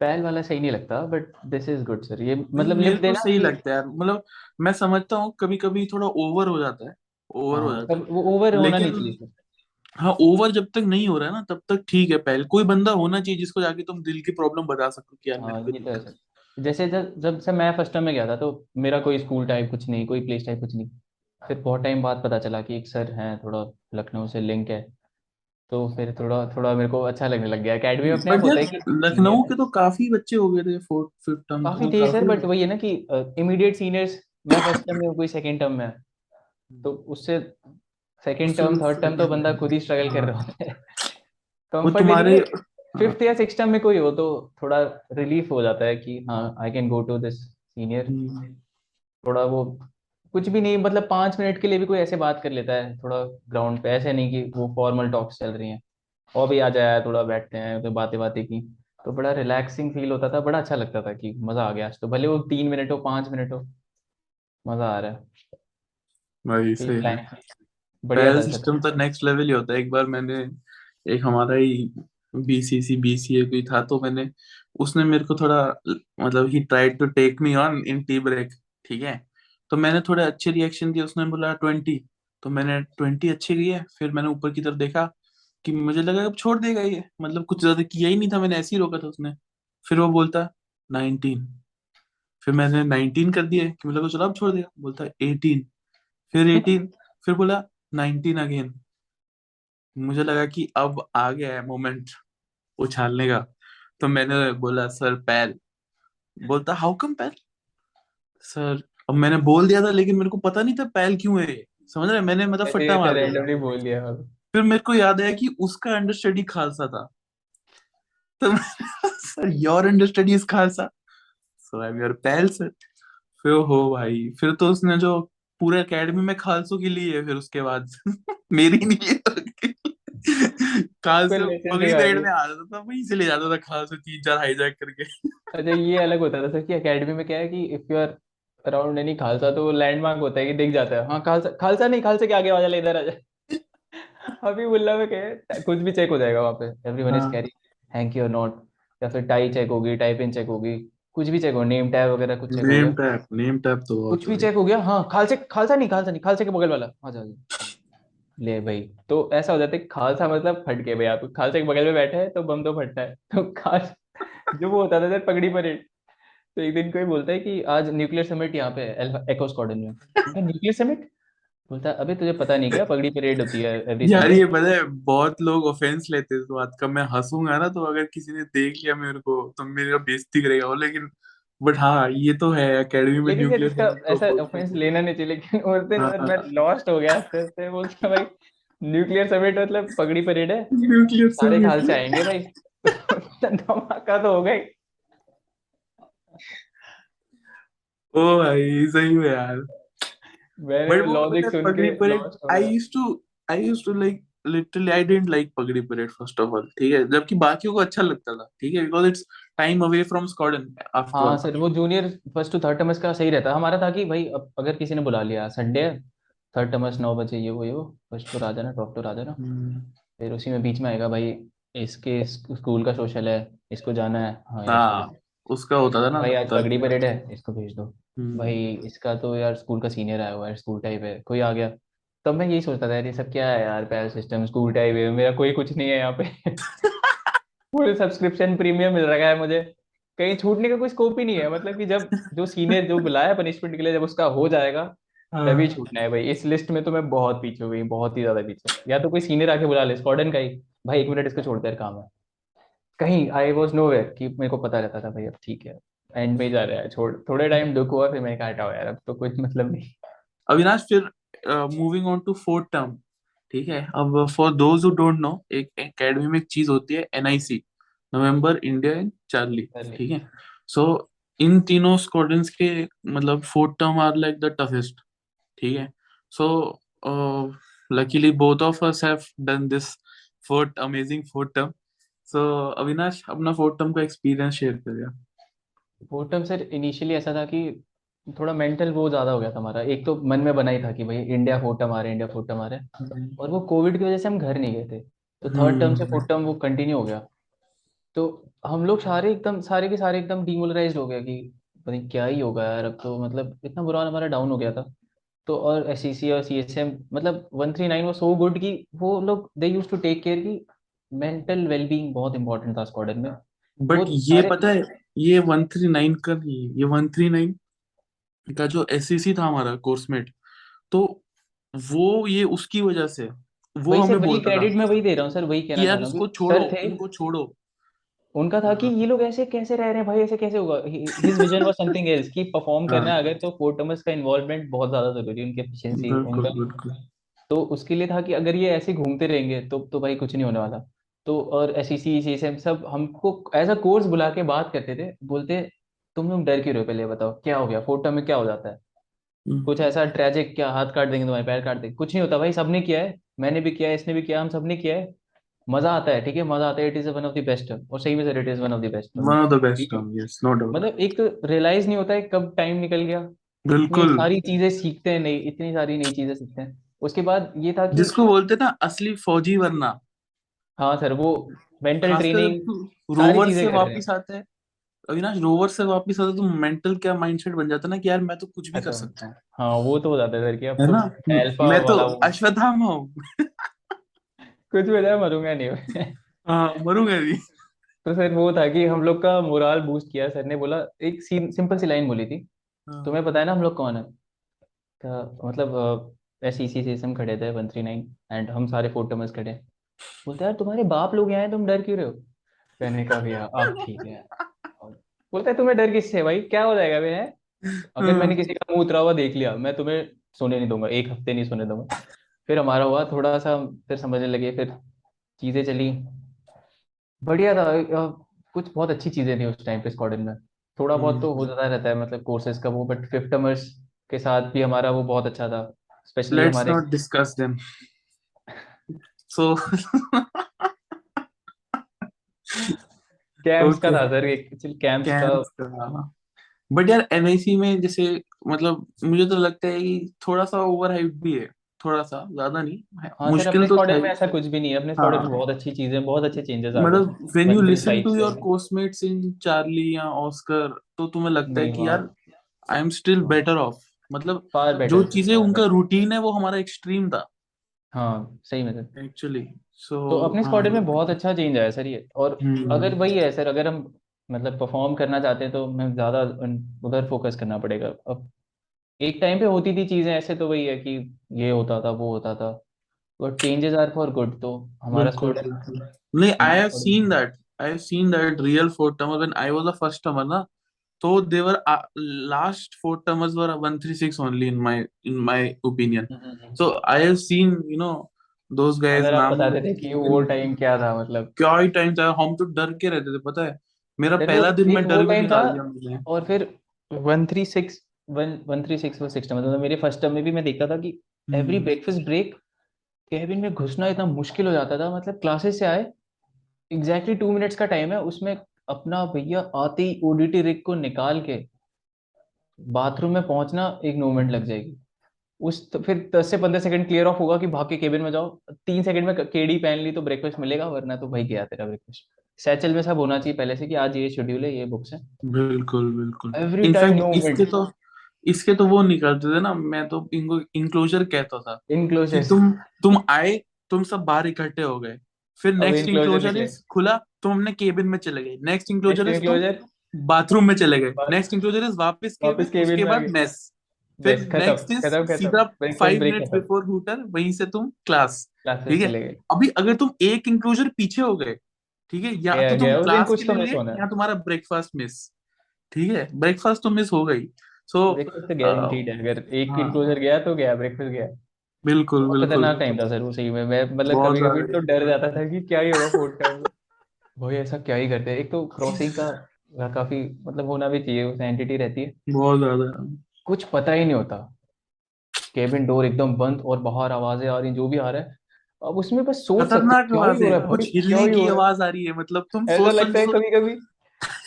पहल वाला सही नहीं लगता but this is good sir ये मतलब लिफ्ट देना सही लगता है यार मतलब मैं समझता हूँ कभी कभी थोड़ा ओवर हो जाता है ओवर हो हाँ जाता तब वो ओवर है होना नहीं चाहिए हाँ ओवर जब तक नहीं हो रहा है ना तब तक ठीक है पहल कोई बंदा होना चाहिए जिसको जाके तुम दिल की प्रॉब्लम बता सको कि यार मेरे हाँ को ये तो दिक्कत जैसे जब जब से मैं फ़र्स्ट टाइम में गया था तो मेरा कोई स्कूल टाइप कुछ नहीं कोई प्लेस टाइप कुछ नहीं। फिर बहुत टाइम बाद पता चला कि एक सर हैं थोड़ा लखनऊ से लिंक है। तो फिर थोड़ा थोड़ा मेरे को अच्छा लगने लग गया। एकेडमी में अपने होता है कि लखनऊ के तो काफ़ी बच्चे हो गए थे फोर्थ फिफ्थ टर्म काफ़ी थे सर बट वही है ना कि इमीडिएट सीनियर्स मैं फ़र्स्ट टर्म में कोई सेकेंड टर्म में। *laughs* तो उससे सेकेंड टर्म थर्ड टर्म तो बंदा खुद ही स्ट्रगल कर रहा होता है। कंफर्ट तुम्हारे फिफ्थ या सिक्स टर्म में कोई हो तो थोड़ा रिलीफ हो जाता है कि हाँ I can go to this senior थोड़ा वो कुछ भी नहीं मतलब पाँच मिनट के लिए भी कोई ऐसे बात कर लेता है थोड़ा ग्राउंड पे। ऐसे नहीं कि वो फॉर्मल टॉक्स चल रही हैं। और भी आ जाए थोड़ा बैठते हैं तो बातें बातें की। तो बड़ा रिलैक्सिंग फील होता था बड़ा अच्छा लगता था कि मज़ा आ गया आज तो। भले वो तीन मिनट हो पाँच मिनट हो मज़ा आ रहा है। ये सही बढ़िया सिस्टम तो नेक्स्ट लेवल ही होता है। एक बार मैंने एक हमारा ही बीसीसी बीसीए कोई था तो मैंने उसने मेरे को थोड़ा मतलब ही tried to take me on in tea break ठीक है? तो मैंने थोड़े अच्छे रिएक्शन दिए उसने बोला ट्वेंटी तो मैंने ट्वेंटी अच्छे किए फिर मैंने ऊपर की तरफ़ देखा कि मुझे लगा अब छोड़ देगा ये। मतलब कुछ ज़्यादा किया ही नहीं था मैंने ऐसे ही रोका था उसने। फिर वो बोलता नाइनटीन फिर मैंने नाइनटीन कर दिए कि मतलब चलो अब छोड़ देगा। बोलता एटीन फिर एटीन फिर बोला नाइनटीन अगेन। मुझे लगा कि अब आ गया है मोमेंट उछालने का। तो मैंने बोला सर पैल। बोलता हाउ कम पैल? सर अब मैंने बोल दिया था लेकिन मेरे को पता नहीं था पैल क्यों है समझ रहे मैंने मतलब फट्टा मार दिया। बोल दिया फिर मेरे को याद आया कि उसका अंडरस्टडी खालसा था। तो sir your understudy is Khalsa? So I am your pal sir फिर हो भाई। फिर तो उसने जो पूरे एकेडमी में खालसों की ली है फिर उसके बाद। *laughs* मेरी नहीं है खालसा पगड़ी परेड में आ जाता था वहीं से ले जाता था खालसा तीन चार हाईजैक करके। अच्छा ये अलग होता था सर कि एकेडमी में क्या है कि if you are around any Khalsa तो लैंडमार्क होता है कि दिख जाता है। हाँ खालसा खालसा नहीं खालसा के आगे ले इधर आ जा। *laughs* अभी मुल्ला में क्या कुछ भी चेक हो जाएगा वहाँ पे। Everyone is. कैरी हैंकी और नॉट या फिर टाई चेक होगी टाई पिन चेक होगी। कुछ भी चेक हो नेम टैग वगैरह कुछ चेक हो नेम टैप नेम टैप तो कुछ भी हो चेक हो गया। हाँ खालसे खालसा नहीं खालसा नहीं खालसे के बगल वाला आ जा। ले भाई तो ऐसा हो जाता है खालसा मतलब फट गए भाई आप खालसा के बगल में बैठे हैं तो बम तो फटता है। तो खाल *laughs* जो वो होता था सर पगड़ी परेड। तो एक दिन कोई बोलता है कि आज न्यूक्लियर समिट यहाँ पे है एक्ो स्क्वाड्रन में। *laughs* न्यूक्लियर समिट बोलता है अबे तुझे पता नहीं क्या? पगड़ी परेड होती है एवरी यार ये पता है बहुत लोग ऑफेंस लेते हैं इस बात का। मैं हंसूँगा ना तो अगर किसी ने देख लिया मेरे को तो मेरा बेइज्जती करेगा। वो लेकिन बट हाँ ये तो है एकेडमी में लेकिन न्यूक्लियर इसका ऐसा ऑफेंस लेना नहीं चाहिए लेकिन दिन हाँ, हाँ। मैं लॉस्ट हो गया हँसते हँसते बोलता भाई न्यूक्लियर समिट मतलब पगड़ी परेड है? न्यूक्लियर सारे खाल से आएँगे भाई। *laughs* धमाका तो ही। ओ भाई सही में यार। पगड़ी लॉस्ट हो आई गया used to I used to like literally I पगड़ी परेड फ़र्स्ट ऑफ़ ऑल ठीक है? जबकि बाकियों को अच्छा लगता था ठीक है? Because it's time away from after हाँ सर वो junior first to third terms का सही रहता। हमारा था कि भाई अब अगर किसी ने बुला लिया संडे है थर्ड टर्मस नौ बजे ये वो ये वो फ़र्स्ट टू आ जाना टॉप टू आ जाना फिर उसी में बीच में आएगा भाई इसके स्कूल का सोशल है इसको जाना है। हाँ हाँ। उसका होता था ना भाई आज पगड़ी परेड है इसको भेज दो। हम्म, भाई इसका तो यार स्कूल का सीनियर आया हुआ है स्कूल टाइप है कोई आ गया। तब मैं यही सोचता था ये सब क्या है यार पैर सिस्टम स्कूल टाइप है मेरा कोई कुछ नहीं है यहाँ पे। *laughs* पूरे सब्सक्रिप्शन प्रीमियम मिल रहा है मुझे। कहीं छूटने का कोई स्कोप ही नहीं है मतलब कि जब जो सीनियर जो बुलाया पनिशमेंट के लिए जब उसका हो जाएगा तभी हाँ छूटना है भाई। इस लिस्ट में तो मैं बहुत पीछे हो गई बहुत ही ज़्यादा पीछे। या तो कोई सीनियर आके बुला ले स्क्वाडन का ही। भाई एक मिनट इसको छोड़ते यार काम है। कहीं आई वॉज़ नो वेयर कि मेरे को पता रहता था भाई अब ठीक है। एंड में जा रहा है छोड़ थोड़े टाइम दुख हुआ फिर मैंने कहा हटाओ यार अब तो कुछ *laughs* मतलब नहीं। अविनाश फिर moving on to fourth term ठीक है? अब for those who don't know एक एकेडमी में एक चीज़ होती है NIC November India and Charlie ठीक है? सो इन तीनों स्क्वाड्रंस के मतलब fourth term are like the toughest ठीक है? So luckily both of us have done this fourth amazing fourth term so Avinash अपना फोर्थ टर्म का एक्सपीरियंस शेयर करिए। वो टर्म सर इनिशियली ऐसा था कि थोड़ा मेंटल वो ज़्यादा हो गया था हमारा। एक तो मन में बना ही था कि भाई इंडिया फोर्थ टर्म आ रहे हैं इंडिया फोर्थ टर्म आ रहे हैं और वो कोविड की वजह से हम घर नहीं गए थे। तो थर्ड टर्म से हम्म। फोर्थ टर्म वो कंटिन्यू हो गया। तो हम लोग सारे एकदम सारे के सारे एकदम डिमोरलाइज्ड हो गया कि पता क्या ही होगा यार। अब तो मतलब इतना बुरा हमारा डाउन हो गया था। तो और एस और सी मतलब वन थ्री नाइन वो सो गुड कि वो लोग they use to take care की मेंटल वेलबींग बहुत इंपॉर्टेंट था स्क्वाडन में। बट ये पता है ये 139 का नहीं है ये 139 का जो एससीसी था हमारा कोर्समेट तो वो ये उसकी वजह से वो वही हमें वही बोलता था। क्रेडिट मैं वही दे रहा हूँ सर वही कहना यार रहा हूँ इसको छोड़ो इनको छोड़ो। उनका था कि ये लोग ऐसे कैसे रह रहे हैं भाई ऐसे कैसे होगा? His vision was something else कि परफॉर्म करना हाँ। है अगर तो फोर टर्मस का इन्वॉल्वमेंट बहुत ज़्यादा ज़रूरी है उनकी एफिशिएंसी उनका। तो उसके लिए था कि अगर ये ऐसे घूमते रहेंगे तो तो भाई कुछ नहीं होने वाला। तो और एसईसी सीएसएम सब हमको एज अ कोर्स बुला के बात करते थे बोलते तुम लोग डर क्यों रहे हो पहले बताओ क्या हो गया? फोर टर्म में क्या हो जाता है? हम्म, कुछ ऐसा ट्रेजिक क्या हाथ काट देंगे तुम्हारे पैर काट देंगे कुछ नहीं होता भाई सबने किया है मैंने भी किया है इसने भी किया हम सबने किया है। मज़ा आता है ठीक है मज़ा आता है it is one of the best और सही में sir it is one of the best one of the best term yes no doubt मतलब एक तो रियलाइज़ नहीं होता है कब टाइम निकल गया। बिल्कुल। सारी चीज़ें सीखते हैं नहीं इतनी सारी नई चीज़ें सीखते हैं। उसके बाद ये था कि जिसको बोलते ना असली फौजी बनना। हाँ सर वो मेंटल ट्रेनिंग सारी रोवर चीज़ें से कर रहे हैं। वापस आता है। अविनाश रोवर से वापस आता तो मेंटल क्या माइंडसेट बन जाता ना कि यार मैं तो कुछ भी कर खत्म सकता हूँ। हाँ वो तो हो जाता है सर कि अब है तो ना अल्फ़ा मैं तो अश्वत्थामा हूँ। *laughs* कुछ भी जाए मरूँगा नहीं मैं। हाँ मरूँगा भी तो सर वो था कि हम लोग का मोराल बूस्ट किया। सर ने बोला एक सिंपल सी लाइन बोली थी। हाँ, तुम्हें पता है ना हम लोग कौन है? तो मतलब एस ई सी से हम खड़े थे वन थ्री नाइन एंड हम सारे फोटोमर्स खड़े हैं। बोलते यार तुम्हारे बाप लोग यहाँ हैं तुम डर क्यों रहे हो? मैंने कहा भैया अब ठीक है। बोलता है तुम्हें डर किससे भाई? क्या हो जाएगा भैया अगर मैंने हाँ, किसी का मुँह उतरा हुआ देख लिया मैं तुम्हें सोने नहीं दूँगा एक हफ़्ते नहीं सोने दूँगा। फिर हमारा हुआ थोड़ा सा फिर समझने लगे फिर चीज़ें चली। बढ़िया था कुछ बहुत अच्छी चीज़ें थी उस टाइम पे स्क्वाडन में। थोड़ा बहुत तो हो जाता रहता है मतलब कोर्सेज का वो बट फिफ्थ टर्मर्स के साथ भी हमारा वो बहुत अच्छा था स्पेशली हमारे सो *laughs* कैंप्स का था सर एक्चुअली कैंप्स का बट यार एनआईसी में जैसे मतलब मुझे तो लगता है कि थोड़ा सा ओवर हाइप भी है थोड़ा सा ज़्यादा नहीं। हाँ मुश्किल अपने तो था में ऐसा कुछ भी नहीं है अपने में हाँ बहुत अच्छी चीज़ें बहुत अच्छे चेंजेस आ मतलब when you listen to your coursemates in Charlie या ऑस्कर तो तुम्हें लगता है कि यार I am still better off मतलब जो चीज़ें उनका रूटीन है वो हमारा एक्सट्रीम था। हाँ सही में सर। एक्चुअली सो तो अपने हाँ। में बहुत अच्छा चेंज आया सर ये। और अगर हम्म वही है सर अगर हम मतलब परफॉर्म करना चाहते हैं तो हमें ज़्यादा उधर फोकस करना पड़ेगा। अब एक टाइम पे होती थी चीज़ें ऐसे तो वही है कि ये होता था वो होता था। But changes are for good तो हमारा नहीं I have seen that I have seen that real fourth termer when I was the first termer ना तो they were uh, last four termers were 136 only in my in my opinion. so I have seen you know those guys अगर आप नाम बताते थे कि वो time क्या था मतलब। क्या ही टाइम था हम तो डर के रहते थे पता है? मेरा पहला दिन में डर था निकाल दिया मुझे। और फिर one three six one one three six वो सिक्स मतलब मेरे फ़र्स्ट टर्म में भी मैं देखता था कि एवरी ब्रेकफास्ट ब्रेक केबिन में घुसना इतना मुश्किल हो जाता था मतलब क्लासेस से आए एग्जैक्टली टू मिनट्स का टाइम है उसमें अपना भैया आते ही ओडीटी रिग को निकाल के बाथरूम में पहुँचना एक नौ मिनट लग जाएगी। उस तो फिर दस से पंद्रह सेकंड क्लियर ऑफ़ होगा कि भाग के केबिन में जाओ। तीन सेकंड में केडी पहन ली तो ब्रेकफास्ट मिलेगा वरना तो भाई गया तेरा ब्रेकफास्ट सैचल में सब होना चाहिए पहले से कि आज ये शेड्यूल है ये बुक्स है। बिल्कुल बिल्कुल। एवरी टाइम नो इसके तो इसके तो वो निकलते थे ना मैं तो इनको इंक्लोजर कहता था। इनक्लोजर तुम तुम आए तुम सब बाहर इकट्ठे हो गए। फिर नेक्स्ट इंक्लोजर इज़ खुला तुम अपने केबिन में चले गए। नेक्स्ट इंक्लोजर इज़ बाथरूम में चले गए। नेक्स्ट इंक्लोजर इज़ वापस केबिन आ बाद मेस फिर नेक्स्ट इज़ सीधा फाइव मिनट्स बिफोर हूटर वहीं से तुम क्लास ठीक है? अभी अगर तुम एक इंक्लोजर पीछे हो गए ठीक है? या तो तुम क्लास के तो लिए है। या तुम्हारा ब्रेकफास्ट मिस ठीक है? ब्रेकफास्ट तो मिस हो गई। सो ब्रेकफास्ट तो गारंटीड है। अगर एक हाँ। इनक्लोजर गया तो गया ब्रेकफास्ट गया। बिल्कुल बहुत बिल्कुल। खतरनाक टाइम था सर वो सही में। मैं मतलब बहुत कभी कभी तो डर जाता था कि क्या ही होगा फोर्थ टाइम में भाई ऐसा क्या ही करते हैं। एक तो क्रॉसिंग का काफ़ी मतलब होना भी चाहिए उस एंटिटी रहती है। बहुत ज़्यादा। कुछ पता ही नहीं होता। केबिन डोर एकदम बंद और बाहर आवाज़ें आ रही जो भी आ रहा है। अब उसमें बस सोच सकते खतरनाक हो, क्या ही हो है रहा है? कुछ हिलने ही की हो? आवाज़ आ रही है मतलब तुम ऐसा लगता है कभी कभी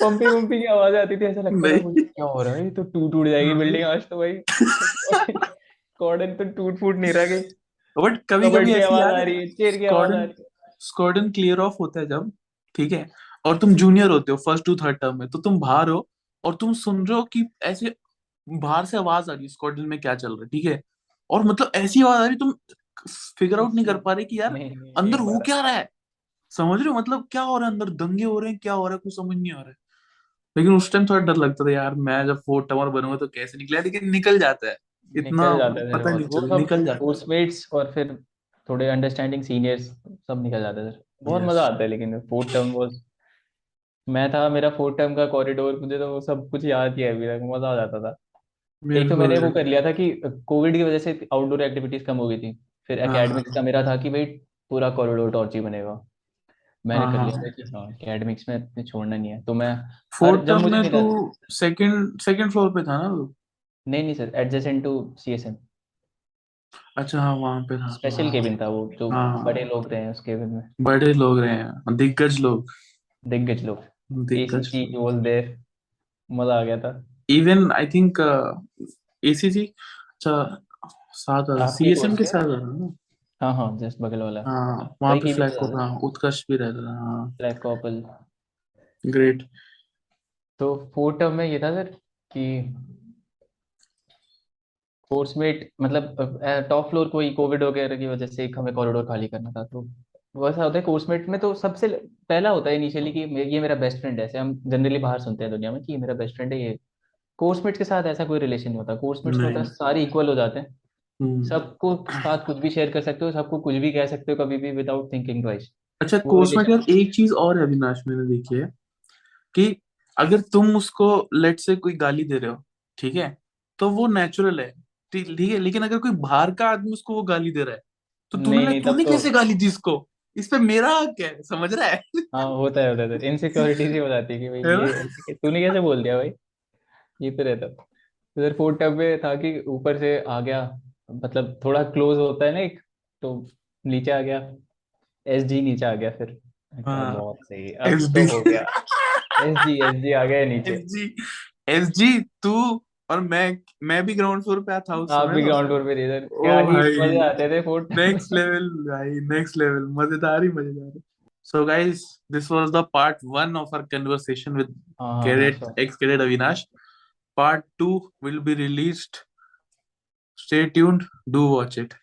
पंपी पंपी की आवाज़ आती थी ऐसा लगता नहीं। क्या हो रहा है? ये तो टूट टूट जाएगी हाँ। बिल्डिंग आज तो भाई। *laughs* कॉर्डन तो टूट फूट नहीं रह गई। बट कभी कभी ऐसी आवाज़ आ रही है चेयर की आवाज़ आ रही है। स्क्वाडन क्लियर ऑफ़ होता है जब ठीक है? और तुम जूनियर होते हो फ़र्स्ट टू थर्ड टर्म में तो तुम बाहर हो और तुम सुन रहे हो कि ऐसे बाहर से आवाज़ आ रही है स्क्वाडन में क्या चल रहा है ठीक है? और मतलब ऐसी आवाज़ आ रही तुम फिगर आउट नहीं कर पा रहे कि यार नहीं नहीं अंदर हो क्या रहा है? समझ रहे हो? मतलब क्या हो रहा है अंदर? दंगे हो रहे हैं क्या हो रहा है? कुछ समझ नहीं आ रहा है। लेकिन उस टाइम थोड़ा डर लगता था यार मैं जब फोर्थ टावर बनूँगा तो कैसे निकला? लेकिन निकल जाता है। इतना निकल जाते पता नहीं वो सब निकल जाता है। कोर्समेट्स और फिर थोड़े अंडरस्टैंडिंग सीनियर्स सब निकल जाते थे बहुत यस मज़ा आता है लेकिन फोर्थ टर्म वाज मैं था मेरा फोर्थ टर्म का कॉरिडोर मुझे तो वो सब कुछ याद ही है अभी तक मज़ा आ जाता था। एक तो मैंने वो कर लिया था कि कोविड की वजह से आउटडोर एक्टिविटीज़ कम हो गई थी। फिर हाँ एकेडमिक्स का मेरा था कि भाई पूरा कॉरिडोर टॉर्च ही बनेगा। मैंने हाँ कर हाँ लिया था कि हाँ एकेडमिक्स में इतने छोड़ना नहीं है। तो मैं फोर्थ टर्म में तो सेकंड सेकंड फ्लोर पे था ना नहीं नहीं सर एडजेसेंट टू सीएसएम अच्छा हाँ वहाँ पे था स्पेशल हाँ केबिन था वो जो हाँ बड़े लोग रहे हैं उस केबिन में। बड़े लोग रहे हैं दिग्गज लोग। दिग्गज लोग। दिग्गज वाज देयर मज़ा आ गया था। इवन आई थिंक एसीसी अच्छा साथ सीएसएम के साथ आ रहा ना? हाँ हाँ जस्ट बगल वाला। हाँ वहाँ पे फ्लैग से को हाँ उत्कर्ष भी रहता था हाँ। फ्लैग कॉपल ग्रेट तो फोर्थ टर्म में ये था सर कि कोर्समेट मतलब टॉप फ्लोर कोई कोविड वगैरह की वजह से एक हमें कॉरिडोर खाली करना था तो वैसा होता है कोर्समेट में तो सबसे पहला होता है इनिशियली कि ये मेरा बेस्ट फ्रेंड है ऐसे हम जनरली बाहर सुनते हैं दुनिया में कि ये मेरा बेस्ट फ्रेंड है ये कोर्समेट के साथ ऐसा कोई रिलेशन नहीं होता कोर्समेट्स में होता है सारे इक्वल हो जाते हैं। हम्म। सबको साथ कुछ भी शेयर कर सकते हो सबको कुछ भी कह सकते हो कभी भी विदाउट थिंकिंग ट्वाइस अच्छा कोर्स रिलेशन यार एक चीज़ और है अविनाश मैंने देखी है कि अगर तुम उसको लेट से कोई गाली दे रहे हो ठीक है तो वो नेचुरल है। ठीक है लेकिन अगर कोई बाहर का आदमी उसको वो गाली दे रहा है तो तूने तूने तो कैसे गाली दी इसको? इस पे मेरा हक है समझ रहा है? हाँ होता है होता है इनसिक्योरिटी सी हो जाती है कि भाई तूने कैसे बोल दिया भाई? ये तो रहता इधर फोर्थ टब में था कि ऊपर से आ गया मतलब थोड़ा क्लोज होता है ना एक तो नीचे आ गया। एस जी नीचे आ गया फिर। हाँ। बहुत सही अब तो हो गया। एस जी एस जी आ गया नीचे। एस जी एस जी तू और मैं मैं भी ग्राउंड फ्लोर पे था उस आप भी ग्राउंड फ्लोर पे थे क्या ही मज़े आते थे फ़ूड नेक्स्ट लेवल भाई नेक्स्ट लेवल मज़ेदार ही मज़ेदार। So guys this was the part 1 of our conversation with cadet ex cadet Avinash part two will be released stay tuned do watch it